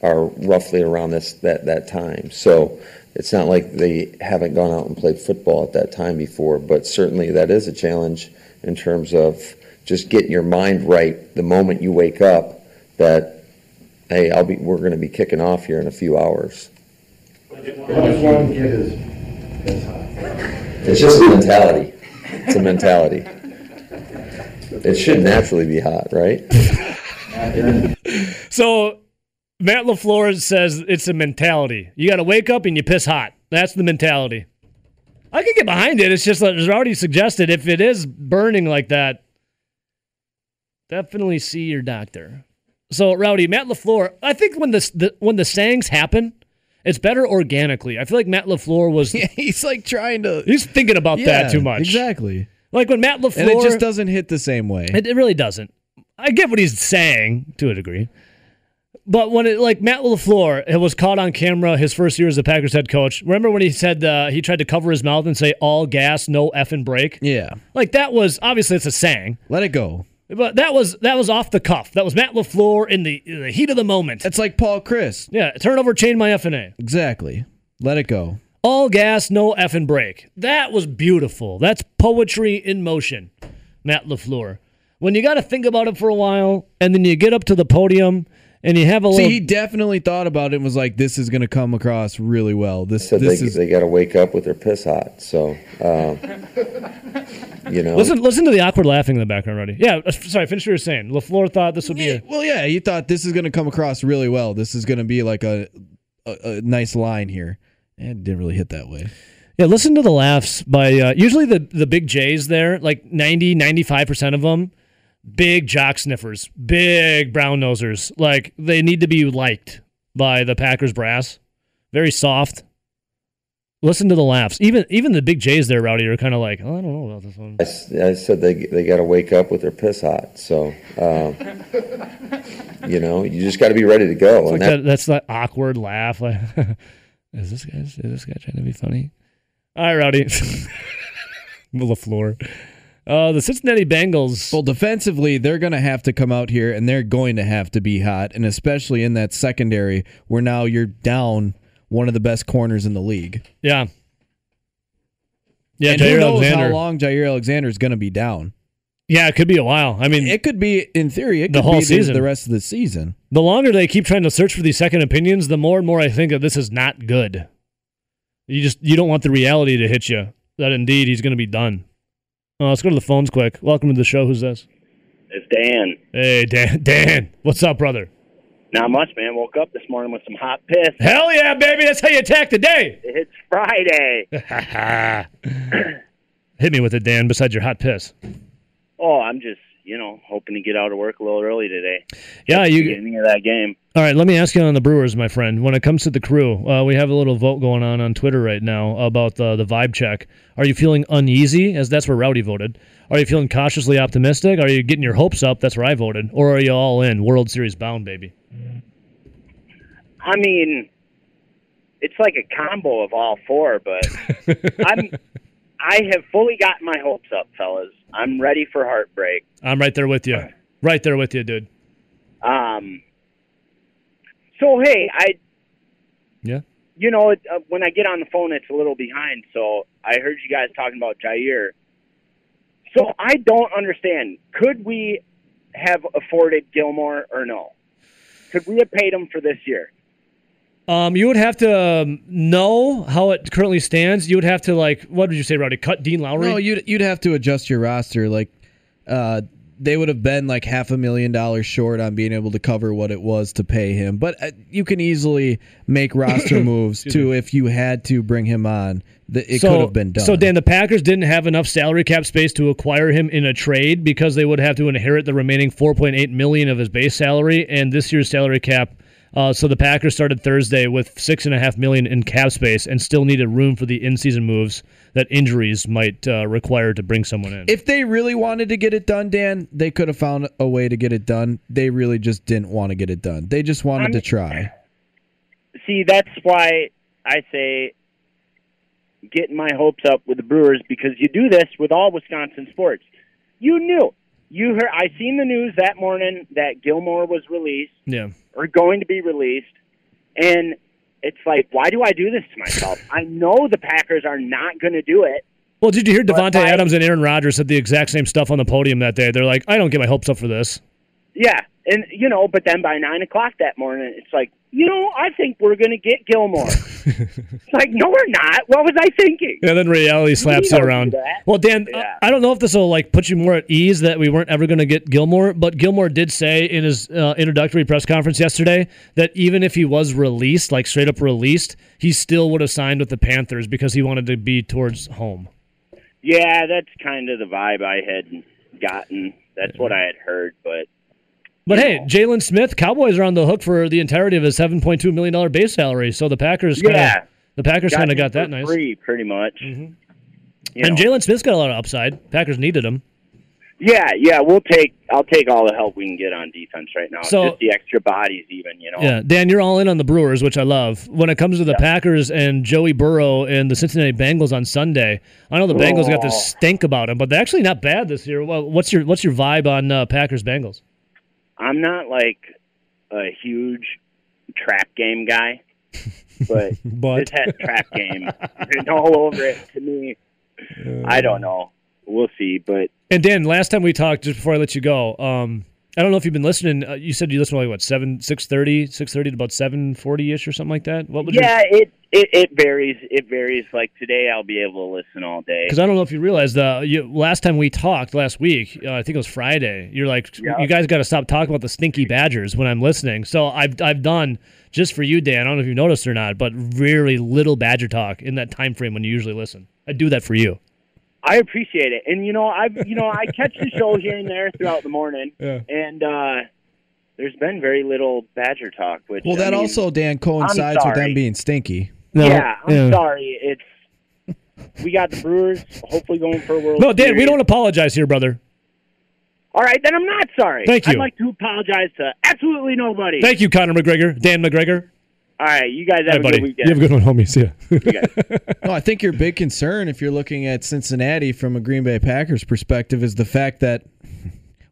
are roughly around this that that time. So it's not like they haven't gone out and played football at that time before, but certainly that is a challenge in terms of just getting your mind right the moment you wake up that hey, I'll be we're going to be kicking off here in a few hours. It's just a mentality. It's a mentality. It should naturally be hot, right? So Matt LaFleur says it's a mentality. You got to wake up and you piss hot. That's the mentality. I can get behind it. It's just that it's already suggested if it is burning like that, definitely see your doctor. So Rowdy, Matt LaFleur, I think when the, the when the sayings happen, it's better organically. I feel like Matt LaFleur was Yeah, he's like trying to. he's thinking about Yeah, that too much. Exactly. Like when Matt LaFleur And it just doesn't hit the same way. It, it really doesn't. I get what he's saying to a degree. But when it like Matt LaFleur, it was caught on camera his first year as the Packers head coach. Remember when he said uh, he tried to cover his mouth and say all gas, no effing break? yeah. Like that was obviously it's a saying, Let it go. But that was that was off the cuff. That was Matt LaFleur in the, in the heat of the moment. It's like Paul Chryst. Yeah, turnover, chain my FNA. Exactly. Let it go. All gas, no effing break. That was beautiful. That's poetry in motion, Matt LaFleur. When you got to think about it for a while, and then you get up to the podium and you have a See, he definitely thought about it and was like, "This is going to come across really well." This, said this they, is they got to wake up with their piss hot. So, um, you know, listen, listen to the awkward laughing in the background already. Yeah, uh, sorry, finish what you were saying. LaFleur thought this would be a. well, yeah, he thought this is going to come across really well. This is going to be like a, a a nice line here. And it didn't really hit that way. Yeah, listen to the laughs by uh, usually the, the big J's there, like 90, 95% of them, big jock sniffers, big brown nosers. Like they need to be liked by the Packers brass. Very soft. Listen to the laughs. Even even the big J's there, Rowdy, are kind of like, oh, I don't know about this one. I said they they got to wake up with their piss hot. So, um, you know, you just got to be ready to go. Like that, that, that's that awkward laugh. Like, is this guy is this guy trying to be funny? All right, Rowdy. LaFleur. Uh, the Cincinnati Bengals. Well, defensively, they're going to have to come out here and they're going to have to be hot, and especially in that secondary where now you're down one of the best corners in the league. Yeah. Yeah, and Jaire who knows Alexander. how long Jaire Alexander is going to be down? Yeah, it could be a while. I mean, It could be, in theory, it The whole be season. the rest of the season. the longer they keep trying to search for these second opinions, the more and more I think that this is not good. You just you don't want the reality to hit you that indeed he's going to be done. Uh, let's go to the phones quick. Welcome to the show. Who's this? It's Dan. Hey, Dan. Dan, what's up, brother? Not much, man. Woke up this morning with some hot piss. Hell yeah, baby! That's how you attack the day. It's Friday. Hit me with it, Dan. Besides your hot piss. Oh, I'm just, you know, hoping to get out of work a little early today. Yeah, you. Beginning of that game. All right, let me ask you on the Brewers, my friend. When it comes to the crew, uh, we have a little vote going on on Twitter right now about the the vibe check. Are you feeling uneasy? As that's where Rowdy voted. Are you feeling cautiously optimistic? Are you getting your hopes up? That's where I voted. Or are you all in? World Series bound, baby. I mean, it's like a combo of all four, but I'm, I have fully gotten my hopes up, fellas. I'm ready for heartbreak. I'm right there with you. Right there with you, dude. Um. So hey, I Yeah. you know, it, uh, when I get on the phone, it's a little behind. So I heard you guys talking about Jaire. So I don't understand. Could we have afforded Gilmore or no? Could we have paid him for this year? Um, you would have to um, know how it currently stands. You would have to like, what did you say, Rowdy? Cut Dean Lowry. No, you'd you'd have to adjust your roster. Like, uh, they would have been like half a million dollars short on being able to cover what it was to pay him. But uh, you can easily make roster moves too if you had to bring him on. Th- It could have been done. So Dan, the Packers didn't have enough salary cap space to acquire him in a trade because they would have to inherit the remaining 4.8 million of his base salary and this year's salary cap. Uh, so the Packers started Thursday with six and a half million in cap space and still needed room for the in-season moves that injuries might uh, require to bring someone in. if they really wanted to get it done, Dan, they could have found a way to get it done. They really just didn't want to get it done. They just wanted I'm- to try. See, that's why I say getting my hopes up with the Brewers because you do this with all Wisconsin sports. You knew. You heard I seen the news that morning that Gilmore was released yeah. Or going to be released and it's like why do I do this to myself? I know the Packers are not going to do it. Well, did you hear Davante I- Adams and Aaron Rodgers said the exact same stuff on the podium that day? They're like, I don't get my hopes up for this. Yeah, and you know, but then by nine o'clock that morning, it's like, you know, I think we're going to get Gilmore. it's like, no, we're not. What was I thinking? Yeah, then reality slaps you around. Well, Dan, Yeah. I I don't know if this will like put you more at ease that we weren't ever going to get Gilmore, but Gilmore did say in his uh, introductory press conference yesterday that even if he was released, like straight up released, he still would have signed with the Panthers because he wanted to be towards home. Yeah, that's kind of the vibe I had gotten. That's what I had heard, but But hey. Jalen Smith, Cowboys are on the hook for the entirety of his seven point two million dollar base salary. So the Packers, kinda, Yeah. the Packers kind of got that nice. free, pretty much. Mhm. And. Jalen Smith's got a lot of upside. Packers needed him. yeah, yeah, we'll take. I'll take all the help we can get on defense right now. So- Just the extra bodies, even you know. Yeah, Dan, you're all in on the Brewers, which I love. When it comes to the Packers and Joey Burrow and the Cincinnati Bengals on Sunday, I know the Bengals got this Oh. stink about them, but they're actually not bad this year. Well, what's your what's your vibe on uh, Packers Bengals? I'm not like a huge trap game guy, but But this has trap game written all over it to me. I don't know. We'll see, but and Dan, last time we talked, just before I let you go, um, I don't know if you've been listening. Uh, you said you listened to like what seven six thirty, six thirty to about seven forty ish or something like that. What would you? yeah, it, it it varies. It varies. Like today, I'll be able to listen all day. Because I don't know if you realized, uh, you, last time we talked last week, uh, I think it was Friday. You're like, Yeah. you guys got to stop talking about the stinky Badgers when I'm listening. So I've I've done just for you, Dan. I don't know if you noticed or not, but really little Badger talk in that time frame when you usually listen. I do that for you. I appreciate it, and you know, I've you know, I catch the show here and there throughout the morning, Yeah. and uh there's been very little Badger talk. Which Well, I that mean, also, Dan, coincides with them being stinky. No, yeah, I'm yeah. sorry. It's we got the Brewers hopefully going for a World. No, Dan, we don't apologize here, brother. All right, then I'm not sorry. Thank you. I'd like to apologize to absolutely nobody. Thank you, Conor McGregor, Dan McGregor. All right, you guys have All right, a buddy. good weekend. You have a good one, homie. See ya. No, I think your big concern, if you're looking at Cincinnati from a Green Bay Packers perspective, is the fact that,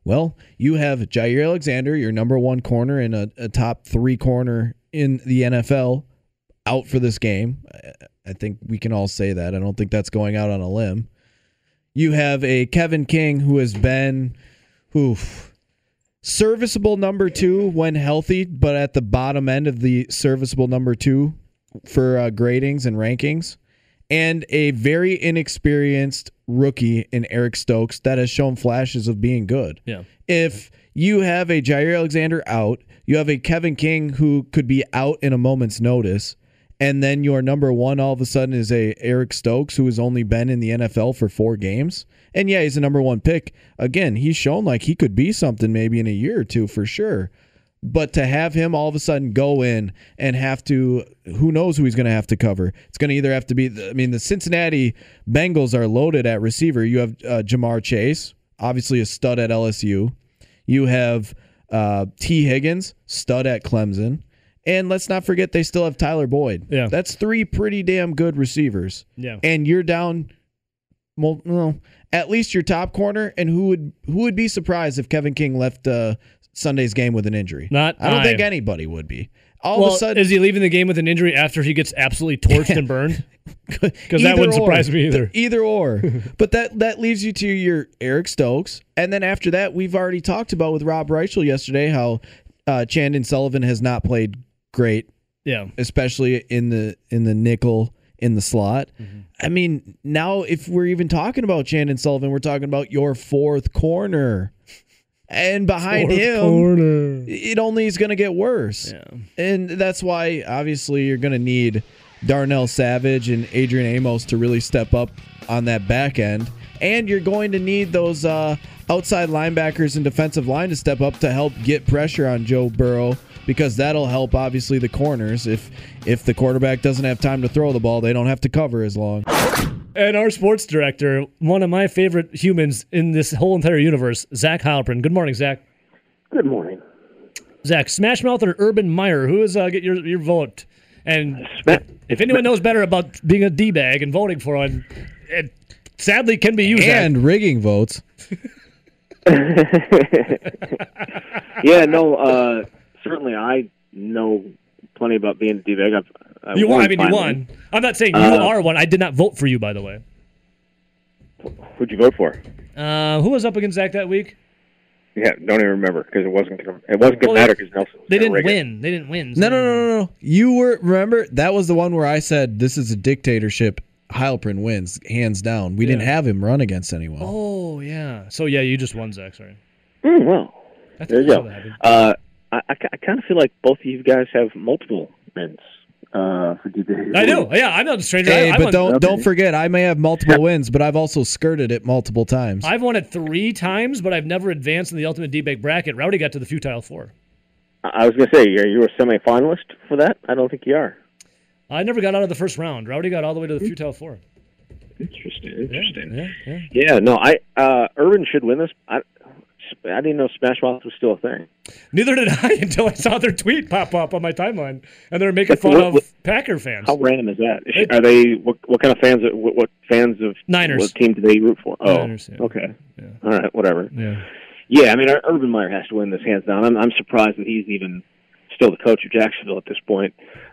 well, you have Jaire Alexander, your number one corner and a, a top three corner in the NFL, out for this game. I- I think we can all say that. I don't think that's going out on a limb. You have a Kevin King who has been, oof, serviceable number two when healthy, but at the bottom end of the serviceable number two for uh, gradings and rankings, and a very inexperienced rookie in Eric Stokes that has shown flashes of being good. Yeah. If you have a Jaire Alexander out, you have a Kevin King who could be out in a moment's notice, and then your number one all of a sudden is a Eric Stokes who has only been in the NFL for four games. And yeah, he's a number one pick. Again, he's shown like he could be something maybe in a year or two for sure. But to have him all of a sudden go in and have to, who knows who he's going to have to cover? It's going to either have to be, I mean, the Cincinnati Bengals are loaded at receiver. You have uh, Ja'Marr Chase, obviously a stud at LSU. You have uh, Tee Higgins, stud at Clemson. And let's not forget they still have Tyler Boyd. Yeah. That's three pretty damn good receivers. Yeah. And you're down well, no, at least your top corner. And who would who would be surprised if Kevin King left uh, Sunday's game with an injury? Not I don't I. think anybody would be. All well, of a sudden, is he leaving the game with an injury after he gets absolutely torched and burned? Because that wouldn't or. surprise me either. Either or. but that that leaves you to your Eric Stokes, and then after that, we've already talked about with Rob Reischel yesterday how uh, Chandon Sullivan has not played great, Yeah. especially in the in the nickel in the slot. Mm-hmm. I mean, now if we're even talking about Chandon Sullivan, we're talking about your fourth corner. And behind Fourth him, corner. it only is going to get worse. Yeah. And that's why, obviously, you're going to need Darnell Savage and Adrian Amos to really step up on that back end. And you're going to need those uh, outside linebackers and defensive line to step up to help get pressure on Joe Burrow because that'll help, obviously, the corners. If if the quarterback doesn't have time to throw the ball, they don't have to cover as long. And our sports director, one of my favorite humans in this whole entire universe, Zach Heilprin. Good morning, Zach. Good morning. Zach, Smash Mouth or Urban Meyer? Who is uh, get your your vote? And Sma- if anyone knows better about being a d bag and voting for one, it sadly can be you, Zach. And rigging votes. yeah, no, uh, certainly I know plenty about being a D-bag. I've, I You won. I mean, you finally. won. I'm not saying you Uh, are one. I did not vote for you, by the way. Who'd you vote for? Uh, who was up against Zach that week? Yeah, don't even remember because it wasn't gonna, it wasn't gonna they- matter because Nelson. Was They didn't rig it. win. They didn't win. so- No, no, no, no, no. You were remember that was the one where I said this is a dictatorship. Heilprin wins hands down. We didn't have him run against anyone. Oh yeah. So yeah, you just won, Zach. Sorry. Mm, well, there you go. what. Uh, I, I, I kind of feel like both of you guys have multiple wins uh, for D-bag. I do. Yeah, I'm not a stranger. Hey, I, I but won, don't Okay. don't forget, I may have multiple wins, but I've also skirted it multiple times. I've won it three times, but I've never advanced in the ultimate D-bag bracket. Rowdy got to the futile four. I was gonna say, are you a semi-finalist for that? I don't think you are. I never got out of the first round. Rowdy got all the way to the futile four. Interesting. Interesting. Yeah, yeah. Yeah, no, I uh, Urban should win this. I, I didn't know Smash Mouth was still a thing. Neither did I until I saw their tweet pop up on my timeline, and they're making fun What- of what- Packer fans. How random is that? It- Are they what, what kind of fans? What, what fans of Niners. What team do they root for? Oh, Niners, yeah. okay. Yeah. All right, whatever. Yeah. Yeah, I mean, Urban Meyer has to win this hands down. I'm, I'm surprised that he's even still the coach of Jacksonville at this point.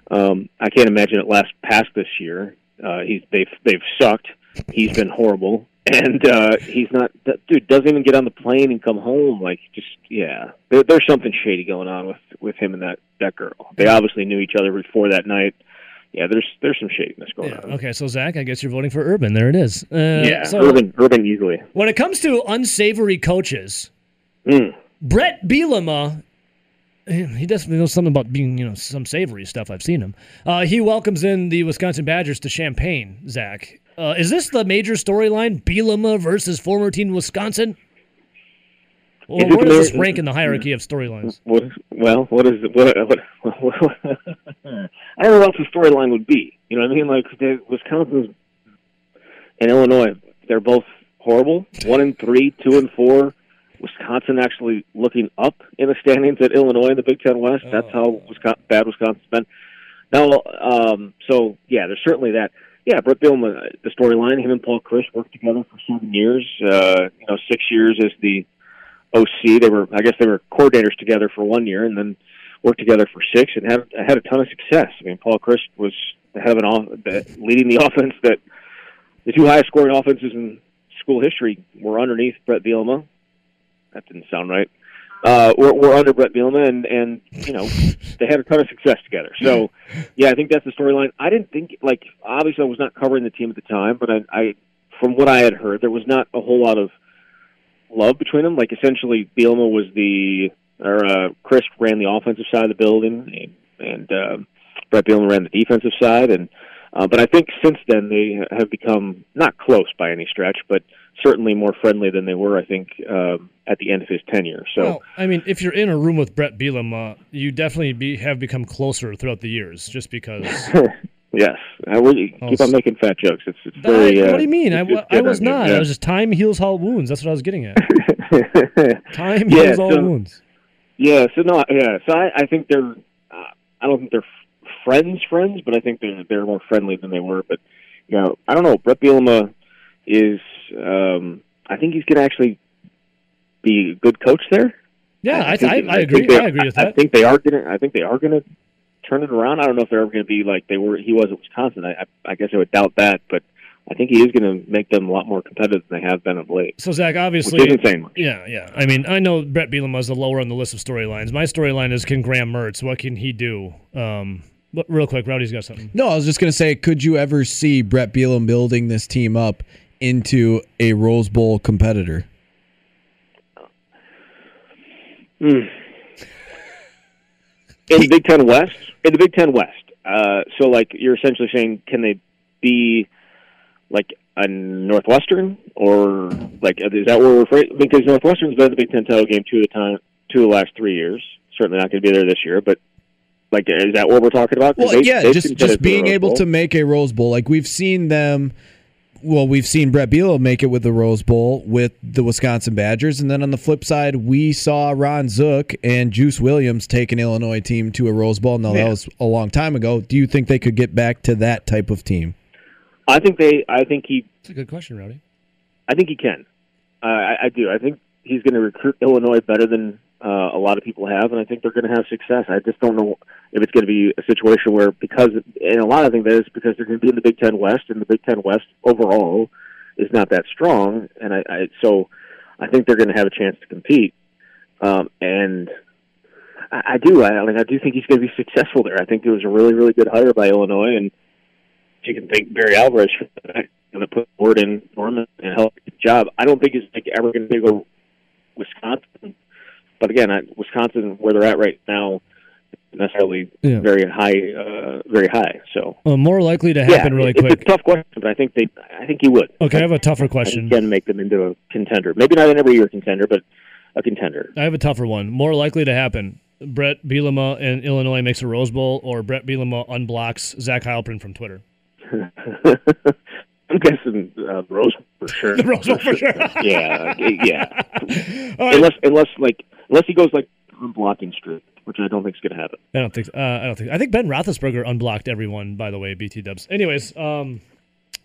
Um, I can't imagine it lasts past this year. Uh, he's they've they've sucked. He's been horrible, and uh, he's not. That dude doesn't even get on the plane and come home. Like, just yeah, there, there's something shady going on with with him and that that girl. They obviously knew each other before that night. Yeah, there's there's some shadiness going Yeah. on. Okay, so Zach, I guess you're voting for Urban. There it is. Uh, Yeah, So Urban Urban easily. when it comes to unsavory coaches, Mm. Brett Bielema, eh, he definitely knows something about being, you know, some savory stuff. I've seen him. Uh, he welcomes in the Wisconsin Badgers to Champaign, Zach, uh, is this the major storyline? Bielema versus former team Wisconsin. It where does this rank in the hierarchy of storylines? Well, what is what? what, what I don't know what the storyline would be. You know what I mean? Like the, Wisconsin's and Illinois, they're both horrible. One and three, two and four. Wisconsin actually looking up in the standings at Illinois in the Big Ten West. That's how Wisconsin, bad Wisconsin's been. Now, um, so yeah, there's certainly that. Yeah, Brett Bielema, the storyline, him and Paul Chryst worked together for seven years. Uh, you know, six years as the OC. They were, I guess, they were coordinators together for one year, and then worked together for six, and had had a ton of success. I mean, Paul Chryst was the head of an off, leading the offense that the two highest scoring offenses in school history were underneath Brett Bielema. That didn't sound right. Uh, were, were under Brett Bielema, and and you know they had a ton of success together. So, yeah, I think that's the storyline. I didn't think like obviously I was not covering the team at the time, but I, I from what I had heard, there was not a whole lot of love between them. Like essentially, Bielema was the or uh, Chryst ran the offensive side of the building, and, and uh, Brett Bielema ran the defensive side, and uh, but I think since then they have become not close by any stretch, but certainly more friendly than they were. I think um, at the end of his tenure. So, well, I mean, if you're in a room with Brett Bielema, you definitely be, have become closer throughout the years, just because. yes, I really keep on making fat jokes. It's, it's very. what uh, do you mean? I, I was not. Yeah. I was just time heals all wounds. That's what I was getting at. time Yeah, heals all wounds. Yeah, so no, yeah, so I, I think they're, uh, I don't think they're friends, friends, but I think they're they're more friendly than they were. But you know, I don't know. Brett Bielema is, um, I think he's going to actually be a good coach there. Yeah, I, I, think- I, agree. think I agree with that. I think they are going to. I think they are going to turn it around. I don't know if they're ever going to be like they were. He was at Wisconsin. I, I, I guess I would doubt that, but I think he is going to make them a lot more competitive than they have been of late. So Zach, obviously, Which isn't saying much. Yeah, yeah. I mean, I know Brett Bielema is the lower on the list of storylines. My storyline is can Graham Mertz? What can he do? Um, but real quick, Rowdy's got something. No, I was just gonna say, could you ever see Brett Bielema building this team up into a Rose Bowl competitor? Hmm. In the Big Ten West, in the Big Ten West. Uh, so, like, you're essentially saying, can they be like a Northwestern, or like is that where we're afraid? Because Northwestern's been in the Big Ten title game two of the time, two of the last three years. Certainly not going to be there this year, but like, is that what we're talking about? Well, they- yeah, just just being able to make a Rose Bowl, like we've seen them. Well, we've seen Brett Bielema make it with the Rose Bowl with the Wisconsin Badgers, and then on the flip side, we saw Ron Zook and Juice Williams take an Illinois team to a Rose Bowl. Now Yeah. that was a long time ago. Do you think they could get back to that type of team? I think they. I think he. That's a good question, Rowdy. I think he can. Uh, I, I do. I think he's going to recruit Illinois better than uh, a lot of people have, and I think they're going to have success. I just don't know if it's going to be a situation where because, and a lot of think that is because they're going to be in the Big Ten West, and the Big Ten West overall is not that strong, and I, I so I think they're going to have a chance to compete. Um, and I, I do. I like. I do think he's going to be successful there. I think it was a really, really good hire by Illinois, and you can thank Barry Alvarez for that. Going to put word in Norman and help the job. I don't think he's like ever going to go Wisconsin, but again, I, Wisconsin where they're at right now, necessarily Yeah. very high, uh, very high. So Uh, more likely to yeah, happen really it's quick. a tough question, but I think they, I think he would. Okay, I have a tougher question. can make them into a contender. Maybe not an every year contender, but a contender. I have a tougher one. More likely to happen. Brett Bielema and Illinois makes a Rose Bowl, or Brett Bielema unblocks Zach Heilprin from Twitter. I'm guessing uh, Rose for sure. The Rose Bowl for sure. yeah, yeah. All right. Unless, unless like, unless he goes like on blocking streak, which I don't think is going to happen. I don't think. Uh, I don't think. I think Ben Roethlisberger unblocked everyone. By the way, BT Dubs. Anyways, um,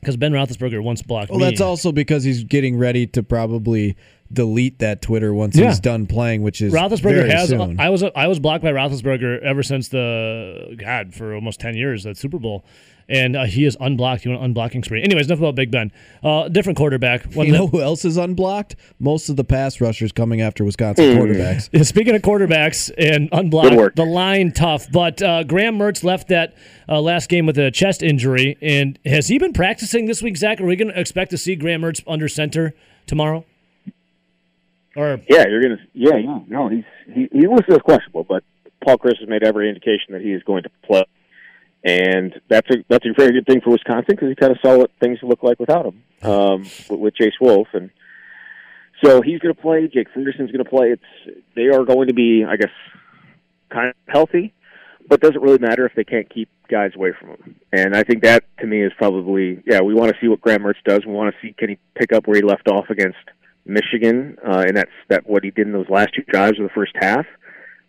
because Ben Roethlisberger once blocked Well, me. that's also because he's getting ready to probably delete that Twitter once Yeah. he's done playing, which is Roethlisberger very has. soon. I was I was blocked by Roethlisberger ever since the God for almost ten years that Super Bowl, and uh, he is unblocked. He went on unblocking spree. Anyways, enough about Big Ben. Uh, different quarterback. One you know who else is unblocked? Most of the pass rushers coming after Wisconsin Hmm. quarterbacks. Yeah, Speaking of quarterbacks and unblocked, Good work. the line tough. But uh, Graham Mertz left that uh, last game with a chest injury, and has he been practicing this week? Zach, are we going to expect to see Graham Mertz under center tomorrow? Or Yeah, you're gonna. Yeah, yeah. No, he's he he was questionable, but Paul Chryst has made every indication that he is going to play, and that's a that's a very good thing for Wisconsin because he kind of saw what things look like without him um, with, with Chase Wolf, and so he's going to play. Jake Ferguson's going to play. It's they are going to be, I guess, kind of healthy, but doesn't really matter if they can't keep guys away from him. And I think that to me is probably yeah. We want to see what Graham Mertz does. We want to see can he pick up where he left off against Michigan, uh, and that's that what he did in those last two drives of the first half.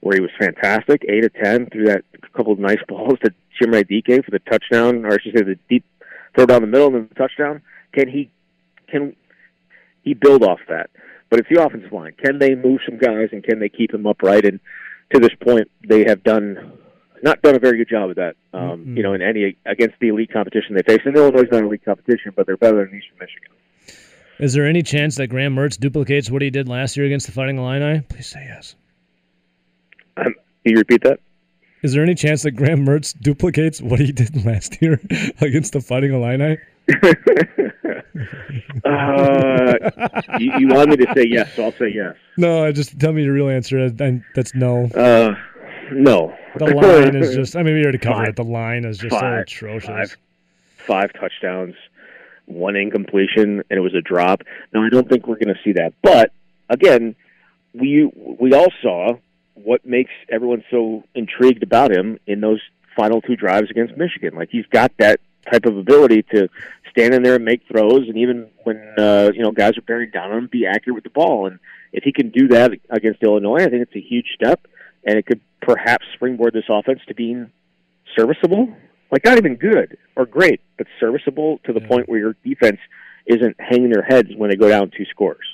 Where he was fantastic, eight of ten, threw that couple of nice balls to Chimere Dike for the touchdown, or I should say the deep throw down the middle and then the touchdown. Can he can he build off that? But it's the offensive line. Can they move some guys and can they keep him upright? And to this point, they have done not done a very good job of that. Um, Mm-hmm. You know, in any against the elite competition they face. And Illinois is not elite competition, but they're better than Eastern Michigan. Is there any chance that Graham Mertz duplicates what he did last year against the Fighting Illini? Please say yes. Um, can you repeat that? Is there any chance that Graham Mertz duplicates what he did last year against the Fighting Illini? Uh, you, you want me to say yes, so I'll say yes. No, just tell me your real answer. and That's no. Uh, no. The line is just. I mean, we already covered Five. it. The line is just so atrocious. Five, five touchdowns, one incompletion, and it was a drop. Now I don't think we're going to see that, but again, we we all saw what makes everyone so intrigued about him in those final two drives against Michigan. Like he's got that type of ability to stand in there and make throws, and even when uh, you know guys are bearing down on him, be accurate with the ball. And if he can do that against Illinois, I think it's a huge step, and it could perhaps springboard this offense to being serviceable. Like not even good or great, but serviceable to the point where your defense isn't hanging their heads when they go down two scores.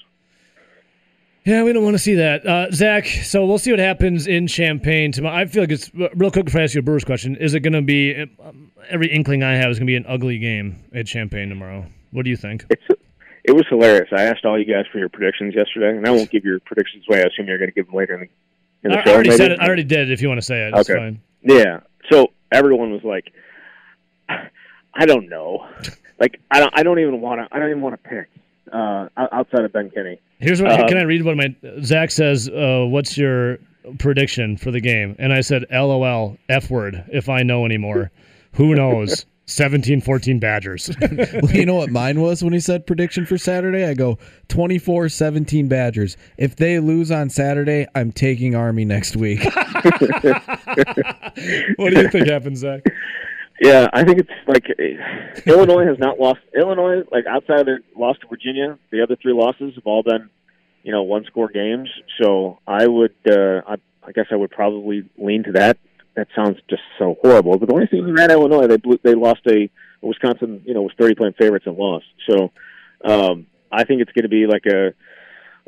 Yeah, we don't want to see that. Uh, Zach, so we'll see what happens in Champaign tomorrow. I feel like it's real quick before I ask you a Brewers question. Is it going to be, um, every inkling I have is going to be an ugly game at Champaign tomorrow? What do you think? It's it was hilarious. I asked all you guys for your predictions yesterday, and I won't give your predictions away. I assume you're going to give them later in the in the I, I already maybe? said it. I already did. If you want to say it, it's Okay. fine. Yeah. So everyone was like, I don't know. Like I don't. I don't even want to. I don't even want to pick uh, outside of Ben Kinney. Here's what. Um, can I read what my Zach says? Uh, what's your prediction for the game? And I said, "LOL, F word. If I know anymore, who knows?" 17-14 Badgers. Well, you know what mine was when he said prediction for Saturday? I go 24 17 Badgers. If they lose on Saturday, I'm taking Army next week. what do you think happens, Zach? Yeah, I think it's like Illinois has not lost. Illinois, like outside of their loss to Virginia, the other three losses have all been, you know, one score games. So I would, uh, I, I guess I would probably lean to that. That sounds just so horrible. But the only thing they ran Illinois, they blew, they lost a Wisconsin, you know, was thirty point favorites and lost. So um, I think it's going to be like a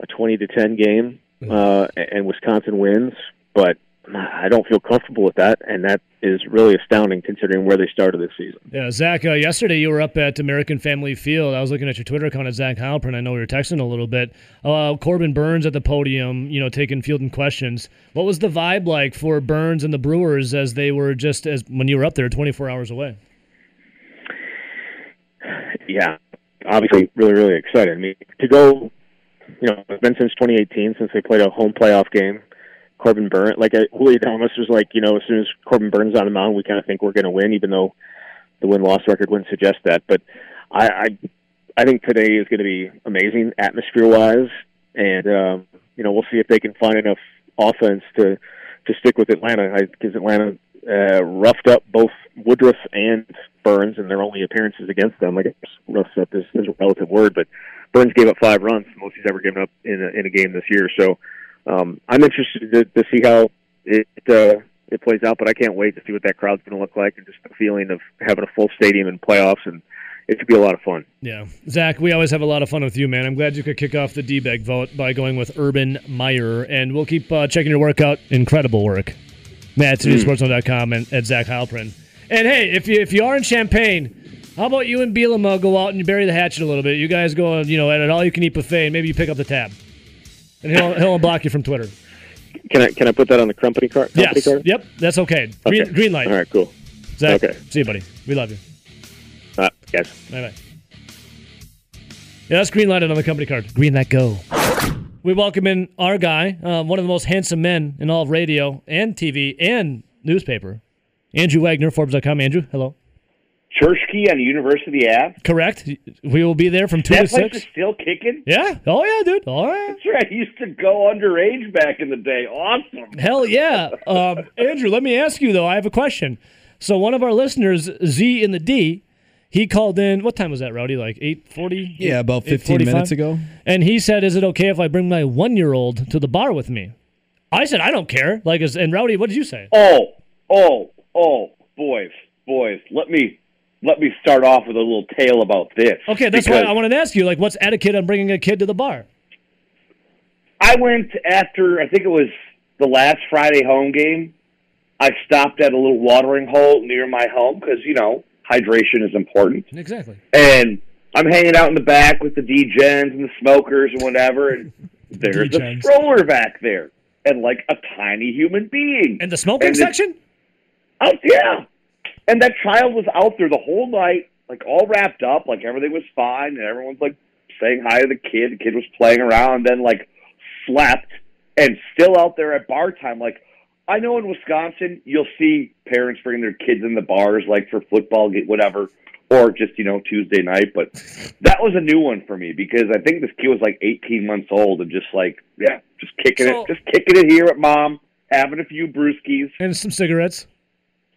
a twenty to ten game, uh, and Wisconsin wins. But I don't feel comfortable with that, and that is really astounding considering where they started this season. Yeah, Zach. Uh, yesterday you were up at American Family Field. I was looking at your Twitter account at Zach Heilprin. I know we were texting a little bit. Uh, Corbin Burnes at the podium, you know, taking fielding questions. What was the vibe like for Burnes and the Brewers as they were just as when you were up there, 24 hours away? Yeah, obviously, really, really excited. I mean, to go, you know, it's been since 2018 since they played a home playoff game. Corbin Burnes, like uh, Julio Thomas was like, you know, as soon as Corbin Burnes on the mound, we kind of think we're going to win, even though the win loss record wouldn't suggest that. But I, I, I think today is going to be amazing atmosphere wise, and um, you know, we'll see if they can find enough offense to to stick with Atlanta because Atlanta uh, roughed up both Woodruff and Burnes in their only appearances against them. I guess roughed up is, is a relative word, but Burnes gave up five runs, most he's ever given up in a, in a game this year. So um, I'm interested to, to see how it uh, it plays out, but I can't wait to see what that crowd's going to look like and just the feeling of having a full stadium in playoffs, and it should be a lot of fun. Yeah, Zach, we always have a lot of fun with you, man. I'm glad you could kick off the D-bag vote by going with Urban Meyer, and we'll keep uh, checking your workout. Incredible work. Matt at sportsman.com and at Zach Heilprin. And hey, if you if you are in Champaign, how about you and Bielema go out and bury the hatchet a little bit? You guys go, you know, at an all-you-can-eat buffet, and maybe you pick up the tab, and he'll he'll unblock you from Twitter. Can I can I put that on the company card? Company Yes, card? yep, that's okay. Green, Okay. green light. All right, cool. Zach, Okay. see you, buddy. We love you. Uh, guys. Bye bye. Yeah, that's green lighted on the company card. Green light go. We welcome in our guy, um, one of the most handsome men in all of radio and TV and newspaper, Andrew Wagner, Forbes.com. Andrew, hello. Churchkey on University Ave. Correct. We will be there from two That to place six. is still kicking. Yeah. Oh yeah, dude. All right. That's right. I used to go underage back in the day. Awesome. Hell yeah. Um, Andrew, let me ask you though. I have a question. So one of our listeners, Z in the D, he called in. What time was that, Rowdy? Like eight forty? Yeah, about 15 minutes ago. And he said, "Is it okay if I bring my one-year-old to the bar with me?" I said I don't care. Like, and Rowdy, what did you say? Oh, oh, oh, boys, boys. Let me let me start off with a little tale about this. Okay, that's why I wanted to ask you. Like, what's etiquette on bringing a kid to the bar? I went after I think it was the last Friday home game. I stopped at a little watering hole near my home because you know hydration is important. Exactly. And I'm hanging out in the back with the DJs and the smokers and whatever, and there's a stroller back there and like a tiny human being. And the smoking And section? Oh yeah, and that child was out there the whole night, like all wrapped up, like everything was fine, and everyone's like saying hi to the kid. The kid was playing around, and then like slept, and still out there at bar time. Like I know in Wisconsin, you'll see parents bringing their kids in the bars, like for football, get whatever, or just you know Tuesday night. But that was a new one for me because I think this kid was like 18 months old and just like yeah, just kicking So- it, just kicking it here at mom, having a few brewskis. And some cigarettes.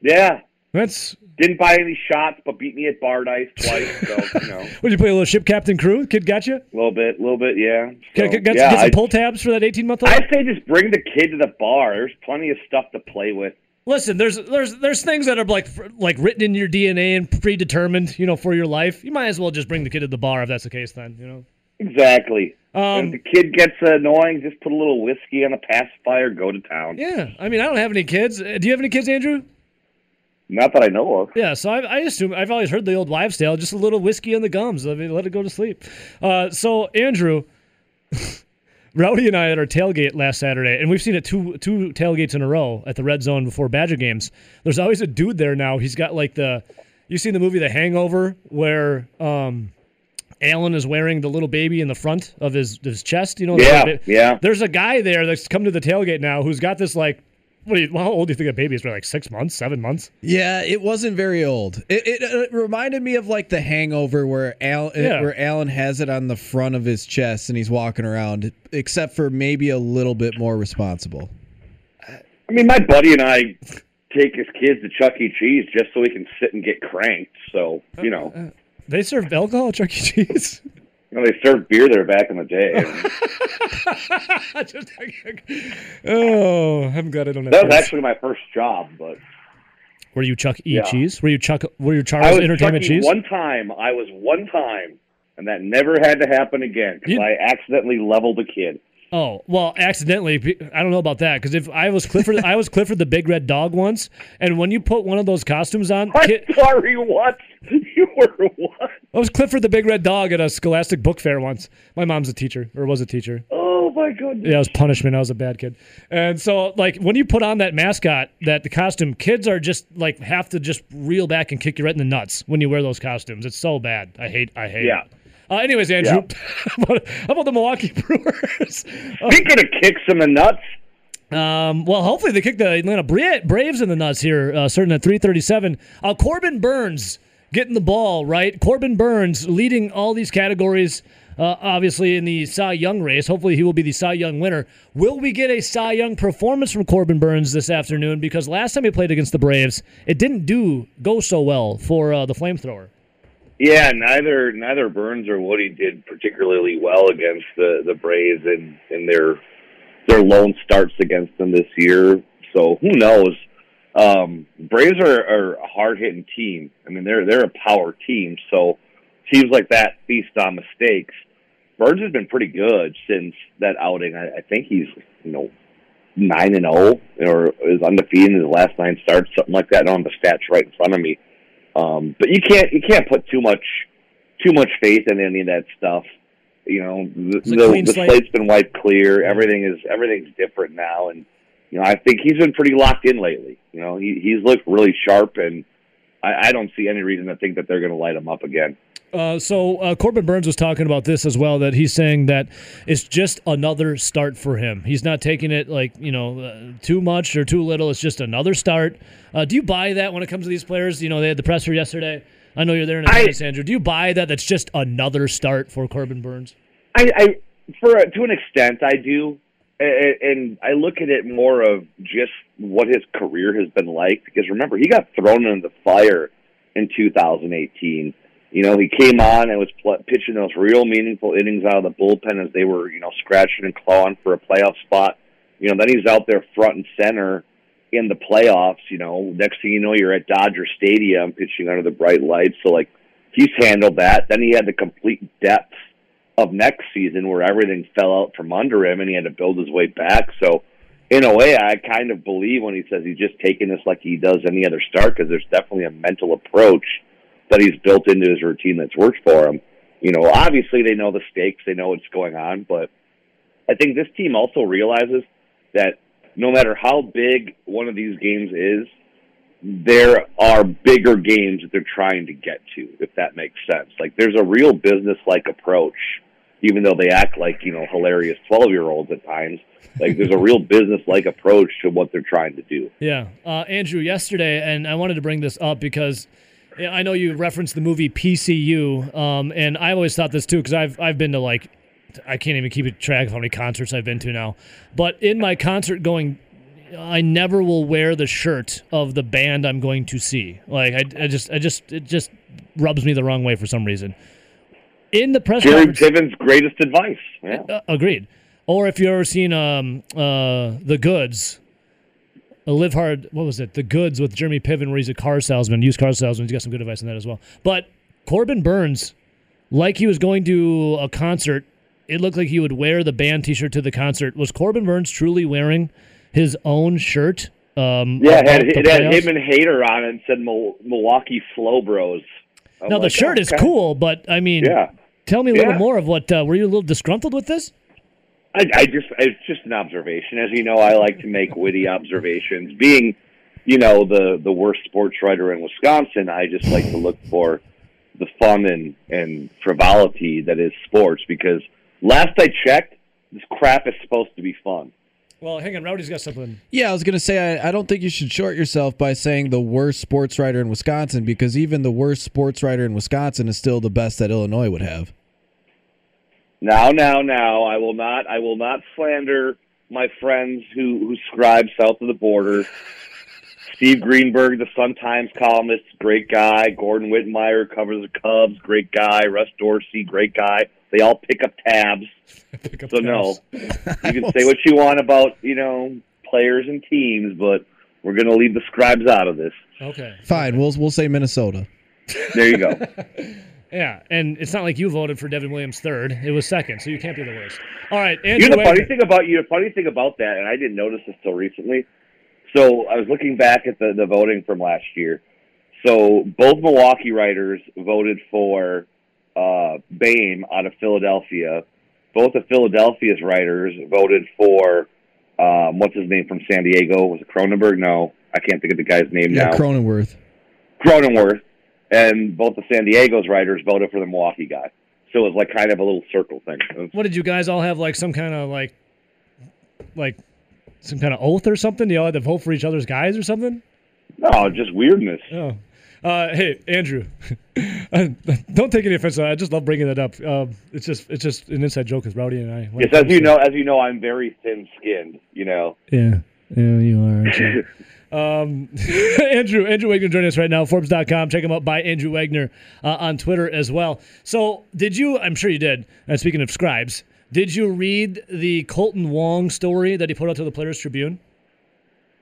Yeah, That's. didn't buy any shots, but beat me at bar dice twice. So you know, did you play a little ship captain crew? Kid got you? a little bit, a little bit, yeah. So, Got, got, yeah, get some I, pull tabs for that 18 month old? I'd say just bring the kid to the bar. There's plenty of stuff to play with. Listen, there's there's there's things that are like like written in your DNA and predetermined, you know, for your life. You might as well just bring the kid to the bar if that's the case. Then you know. Exactly. Um, if the kid gets annoying, just put a little whiskey on a pacifier, go to town. yeah, I mean, I don't have any kids. Uh, Do you have any kids, Andrew? Not that I know of. Yeah, so I, I assume I've always heard the old wives' tale, just a little whiskey on the gums. I mean, let it go to sleep. Uh, so Andrew, Rowdy and I at our tailgate last Saturday, and we've seen it two two tailgates in a row at the red zone before Badger games. There's always a dude there now. He's got like the, you seen the movie The Hangover where um, Alan is wearing the little baby in the front of his his chest. You know, Yeah, yeah. There's a guy there that's come to the tailgate now who's got this like. What do you, how old do you think a baby is? Like six months, seven months? Yeah, it wasn't very old. It, it, uh, it reminded me of like the Hangover, where Al, uh, Yeah. where Alan has it on the front of his chest and he's walking around, except for maybe a little bit more responsible. I mean, my buddy and I take his kids to Chuck E. Cheese just so we can sit and get cranked. So you know, They serve alcohol at Chuck E. Cheese. you know they served beer there back in the day. Just- oh, I'm glad I don't have that was kids. actually my first job, but Were you Chuck E. Yeah. Cheese? Were you Chuck? Were you I Charles was Entertainment. Cheese? one time. I was one time, and that never had to happen again because I accidentally leveled a kid. Oh well, accidentally. I don't know about that because if I was Clifford, I was Clifford the Big Red Dog once, and when you put one of those costumes on, I'm kid, sorry, what? You were what? I was Clifford the Big Red Dog at a Scholastic Book Fair once. My mom's a teacher or was a teacher. Oh my goodness! Yeah, it was punishment. I was a bad kid. And so, like, when you put on that mascot, that the costume, kids are just like have to just reel back and kick you right in the nuts when you wear those costumes. It's so bad. I hate. I hate. Yeah. It. Uh, anyways, Andrew, how, about, how about the Milwaukee Brewers? Speaking of kicks in the nuts, Um, well, hopefully they kick the Atlanta Bra- Braves in the nuts here, uh, starting at 337. Uh, Corbin Burnes getting the ball, right? Corbin Burnes leading all these categories, uh, obviously in the Cy Young race. Hopefully he will be the Cy Young winner. Will we get a Cy Young performance from Corbin Burnes this afternoon? Because last time he played against the Braves, it didn't do go so well for uh, the flamethrower. yeah, neither neither Burnes or Woody did particularly well against the the Braves in in their their lone starts against them this year. So who knows? Um, Braves are, are a hard hitting team. I mean, they're they're a power team. So teams like that feast on mistakes. Burnes has been pretty good since that outing. I, I think he's you know nine and zero or is undefeated in his last nine starts, something like that. I don't have the stats right in front of me. Um, but you can't you can't put too much too much faith in any of that stuff. You know, the, the, the slate. slate's been wiped clear. Everything is everything's different now, and you know I think he's been pretty locked in lately. You know, he he's looked really sharp, and I, I don't see any reason to think that they're going to light him up again. Uh, so uh, Corbin Burnes was talking about this as well. That he's saying that it's just another start for him. He's not taking it like you know uh, too much or too little. It's just another start. Uh, do you buy that when it comes to these players? You know, they had the presser yesterday. I know you're there in attendance, Andrew. Do you buy that? That's just another start for Corbin Burnes. I, I for to an extent I do, and, I look at it more of just what his career has been like. Because remember, he got thrown into the fire in 2018. You know, he came on and was pl- pitching those real meaningful innings out of the bullpen as they were, you know, scratching and clawing for a playoff spot. You know, then he's out there front and center in the playoffs. You know, next thing you know, you're at Dodger Stadium pitching under the bright lights. So like he's handled that. Then he had the complete depth of next season where everything fell out from under him and he had to build his way back. So in a way, I kind of believe when he says he's just taking this like he does any other start because there's definitely a mental approach that he's built into his routine that's worked for him. You know, obviously they know the stakes, they know what's going on, but I think this team also realizes that no matter how big one of these games is, there are bigger games that they're trying to get to, if that makes sense. Like there's a real business like approach, even though they act like, you know, hilarious twelve year olds at times. Like there's a real business like approach to what they're trying to do. Yeah. Uh, Andrew, yesterday, and I wanted to bring this up because I know you referenced the movie PCU, um, and I always thought this too because I've, I've been to like, I can't even keep track of how many concerts I've been to now. But in my concert going I never will wear the shirt of the band I'm going to see. Like I, I just, I just, it just rubs me the wrong way for some reason. In the press Jerry conference, Piven's greatest advice. Yeah. uh, agreed. Or if you've ever seen um uh the Goods, uh, Live Hard. What was it? The Goods with Jeremy Piven, where he's a car salesman, used car salesman. He's got some good advice on that as well. But Corbin Burnes, like he was going to a concert, it looked like he would wear the band T-shirt to the concert. Was Corbin Burnes truly wearing? His own shirt. Um, Yeah, it had, it had him and Hader on it and said Milwaukee Flow Bros. I'm Now the like, shirt is okay. cool, but I mean, Yeah. tell me a little Yeah. more of what. Uh, were you a little disgruntled with this? I, I just it's just an observation. As you know, I like to make witty observations. Being, you know, the the worst sports writer in Wisconsin, I just like to look for the fun and and frivolity that is sports. Because last I checked, this crap is supposed to be fun. Well, hang on, Rowdy's got something. Yeah, I was gonna say I, I don't think you should short yourself by saying the worst sports writer in Wisconsin because even the worst sports writer in Wisconsin is still the best that Illinois would have. Now, now, now, I will not. I will not slander my friends who who scribe south of the border. Steve Greenberg, the Sun Times columnist, great guy. Gordon Wittenmyer covers the Cubs, great guy. Russ Dorsey, great guy. They all pick up tabs. so no, you can say what you want about you know players and teams, but we're going to leave the scribes out of this. Okay. Fine, we'll we'll say Minnesota. There you go. Yeah, and it's not like you voted for Devin Williams third; it was second, so you can't be the worst. All right, Andrew. you know the funny thing about you, the funny thing about that, and I didn't notice this till recently. So I was looking back at the, the voting from last year. So both Milwaukee writers voted for uh, Bohm out of Philadelphia. Both of Philadelphia's writers voted for um, what's his name from San Diego? Was it Cronenberg? No, I can't think of the guy's name Yeah, now. Cronenworth. Cronenworth, and both of San Diego's writers voted for the Milwaukee guy. So it was like kind of a little circle thing. Was- What did you guys all have like some kind of like, like, some kind of oath or something? Do you all had to vote for each other's guys or something? No, just weirdness. Oh. Uh, hey, Andrew, don't take any offense. I just love bringing that up. Um, it's just it's just an inside joke with Rowdy and I. Yes, as you know, as you know, I'm very thin-skinned. You know, Yeah, yeah, you are. um, Andrew, Andrew Wagner joining us right now. Forbes.com. Check him out by Andrew Wagner uh, on Twitter as well. So, did you? I'm sure you did. Uh, speaking of scribes, did you read the Kolten Wong story that he put out to the Players Tribune?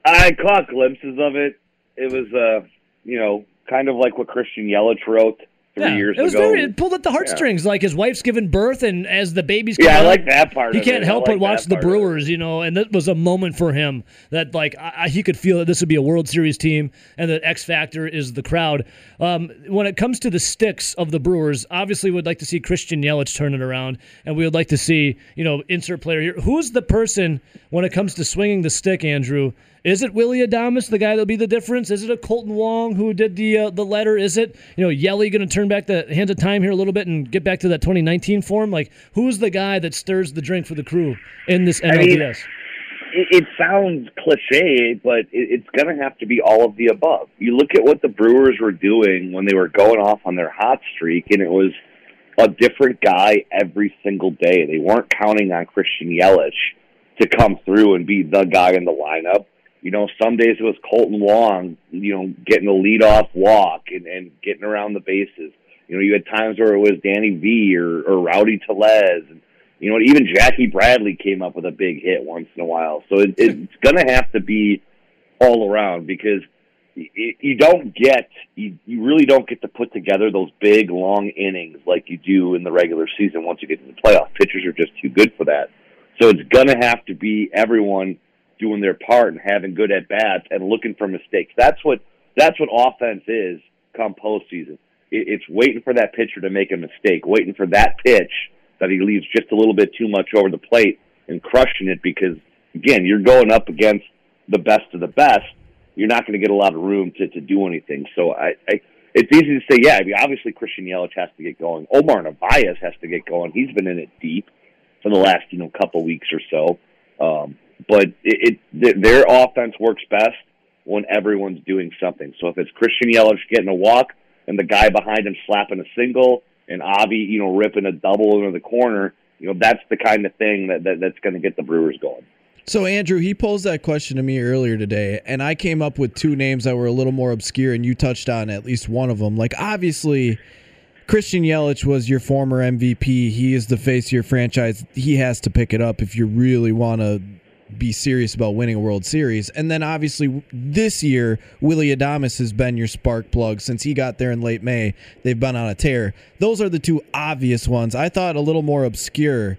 I caught glimpses of it. It was, uh, you know, kind of like what Christian Yelich wrote three yeah, years it was ago. very. It pulled at the heartstrings. Like his wife's giving birth, and as the baby's Yeah, I coming like out, that part He can't it. Help like but watch the part of it. Brewers, you know, and that was a moment for him that like I, I- he could feel that this would be a World Series team, and the X factor is the crowd. Um, when it comes to the sticks of the Brewers, obviously we'd like to see Christian Yelich turn it around, and we would like to see you know insert player here. Who's the person when it comes to swinging the stick, Andrew? Is it Willy Adames, the guy that'll be the difference? Is it a Kolten Wong who did the uh, the letter? Is it you know Yelly going to turn back the hands of time here a little bit and get back to that 2019 form? Like who's the guy that stirs the drink for the crew in this I mean, NLDS? it, it sounds cliche, but it, it's going to have to be all of the above. You look at what the Brewers were doing when they were going off on their hot streak, and it was a different guy every single day. They weren't counting on Christian Yelich to come through and be the guy in the lineup. You know, some days it was Kolten Wong, you know, getting a leadoff walk and, and getting around the bases. You know, you had times where it was Danny V or, or Rowdy Tellez. And You know, even Jackie Bradley came up with a big hit once in a while. So it, it's going to have to be all around because you, you don't get, you, you really don't get to put together those big, long innings like you do in the regular season once you get to the playoff. Pitchers are just too good for that. So it's going to have to be everyone doing their part and having good at bats and looking for mistakes. That's what that's what offense is come postseason. It, it's waiting for that pitcher to make a mistake, waiting for that pitch that he leaves just a little bit too much over the plate and crushing it because again, you're going up against the best of the best. You're not going to get a lot of room to, to do anything. So I, I it's easy to say, yeah, I mean, obviously Christian Yelich has to get going. Omar Narvaez has to get going. He's been in it deep for the last, you know, couple weeks or so. Um, but it, it their offense works best when everyone's doing something. So if it's Christian Yelich getting a walk and the guy behind him slapping a single and Avi, you know, ripping a double into the corner, you know, that's the kind of thing that, that that's going to get the Brewers going. So Andrew, he posed that question to me earlier today, and I came up with two names that were a little more obscure, and you touched on at least one of them. Like obviously, Christian Yelich was your former MVP. He is the face of your franchise. He has to pick it up if you really want to be serious about winning a World Series. And then obviously this year, Willy Adames has been your spark plug since he got there in late May. They've been on a tear. Those are the two obvious ones. I thought a little more obscure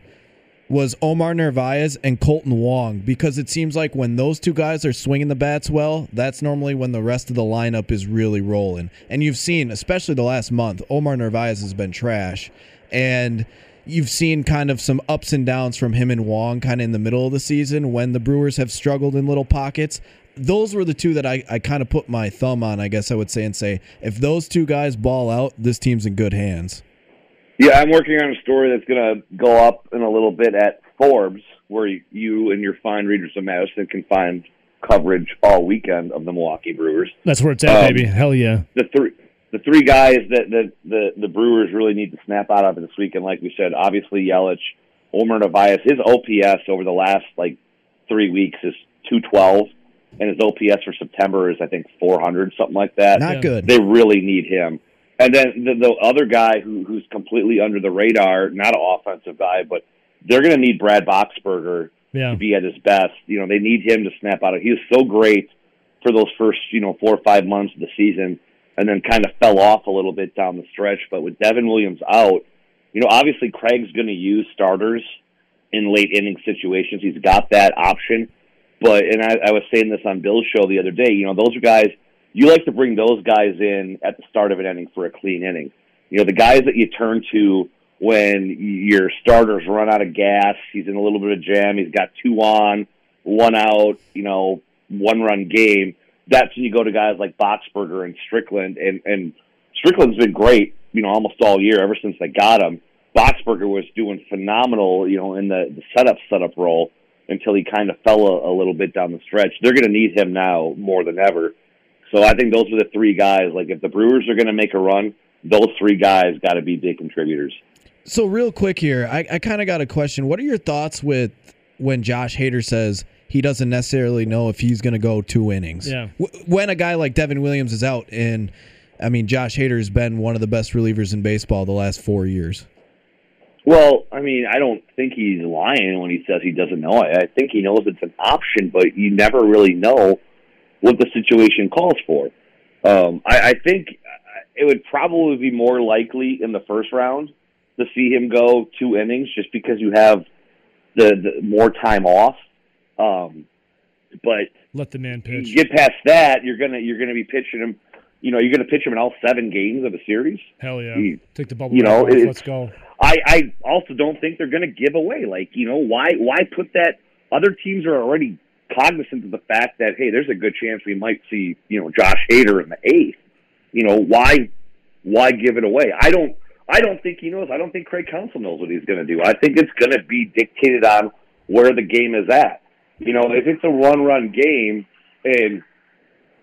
was Omar Narvaez and Kolten Wong because it seems like when those two guys are swinging the bats well, that's normally when the rest of the lineup is really rolling. And you've seen, especially the last month, Omar Narvaez has been trash. And you've seen kind of some ups and downs from him and Wong kind of in the middle of the season when the Brewers have struggled in little pockets. Those were the two that I, I kind of put my thumb on, I guess I would say, and say, if those two guys ball out, this team's in good hands. Yeah, I'm working on a story that's going to go up in a little bit at Forbes, where you and your fine readers of Madison can find coverage all weekend of the Milwaukee Brewers. That's where it's at, um, baby. Hell yeah. The three the three guys that, that the the Brewers really need to snap out of this weekend, like we said, obviously Yelich, Omar Narvaez. His OPS over the last like three weeks is two twelve, and his OPS for September is I think four hundred, something like that. Not yeah. good. They really need him. And then the, the other guy who, who's completely under the radar, not an offensive guy, but they're going to need Brad Boxberger yeah. to be at his best. You know, they need him to snap out of. He was so great for those first, you know, four or five months of the season, and then kind of fell off a little bit down the stretch. But with Devin Williams out, you know, obviously Craig's going to use starters in late inning situations. He's got that option. But and I, I was saying this on Bill's show the other day. You know, those are guys you like to bring those guys in at the start of an inning for a clean inning. You know, the guys that you turn to when your starters run out of gas, he's in a little bit of jam, he's got two on, one out, you know, one run game. That's when you go to guys like Boxberger and Strickland, and and Strickland's been great, you know, almost all year ever since they got him. Boxberger was doing phenomenal, you know, in the, the setup setup role until he kind of fell a, a little bit down the stretch. They're going to need him now more than ever. So I think those are the three guys. Like if the Brewers are going to make a run, those three guys got to be big contributors. So real quick here, I, I kind of got a question. What are your thoughts with when Josh Hader says he doesn't necessarily know if he's going to go two innings? Yeah. When a guy like Devin Williams is out, and I mean Josh Hader's been one of the best relievers in baseball the last four years. Well, I mean, I don't think he's lying when he says he doesn't know. I, I think he knows it's an option, but you never really know what the situation calls for. Um, I, I think it would probably be more likely in the first round to see him go two innings, just because you have the, the more time off. Um, but let the man pitch. You get past that, you're gonna you're gonna be pitching him. You know, you're gonna pitch him in all seven games of a series. Hell yeah! You, Take the bubble. You know, let's go. I I also don't think they're gonna give away. Like you know, why why put that? Other teams are already cognizant of the fact that hey, there's a good chance we might see you know Josh Hader in the eighth. You know why why give it away? I don't I don't think he knows. I don't think Craig Counsell knows what he's going to do. I think it's going to be dictated on where the game is at. You know, if it's a run run game and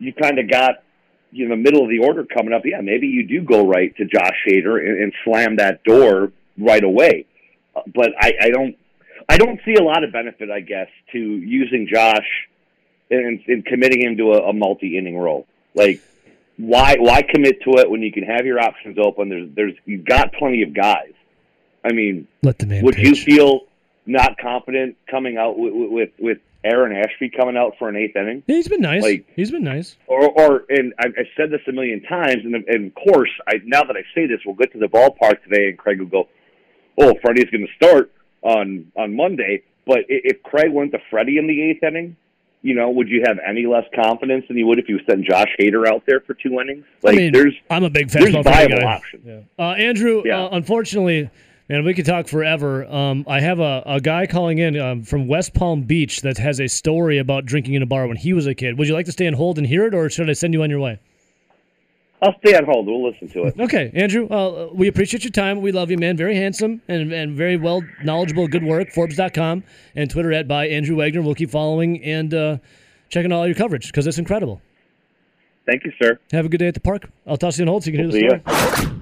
you kind of got you know the middle of the order coming up, yeah, maybe you do go right to Josh Hader and, and slam that door right away. But I, I don't I don't see a lot of benefit, I guess, to using Josh and, and committing him to a, a multi-inning role. Like, why why commit to it when you can have your options open? There's there's you've got plenty of guys. I mean, let the man. Would pitch. you feel not confident coming out with with, with Aaron Ashby coming out for an eighth inning. Yeah, he's been nice. Like- he's been nice. Or, or and I, I said this a million times, and, and of course, I now that I say this, we'll get to the ballpark today, and Craig will go, "Oh, Freddie's going to start on on Monday." But if Craig went to Freddie in the eighth inning, you know, would you have any less confidence than you would if you sent Josh Hader out there for two innings? Like, I mean, there's I'm a big fan. there's viable guy. options. Uh, Andrew, Yeah. uh, unfortunately, man, we could talk forever. Um, I have a, a guy calling in um, from West Palm Beach that has a story about drinking in a bar when he was a kid. Would you like to stay and hold and hear it, or should I send you on your way? I'll stay on hold. We'll listen to it. Okay, Andrew, uh, we appreciate your time. We love you, man. Very handsome and, and very well knowledgeable. Good work. Forbes.com and Twitter at by Andrew Wagner. We'll keep following and uh, checking all your coverage because it's incredible. Thank you, sir. Have a good day at the park. I'll toss you on hold so you can hear See the story.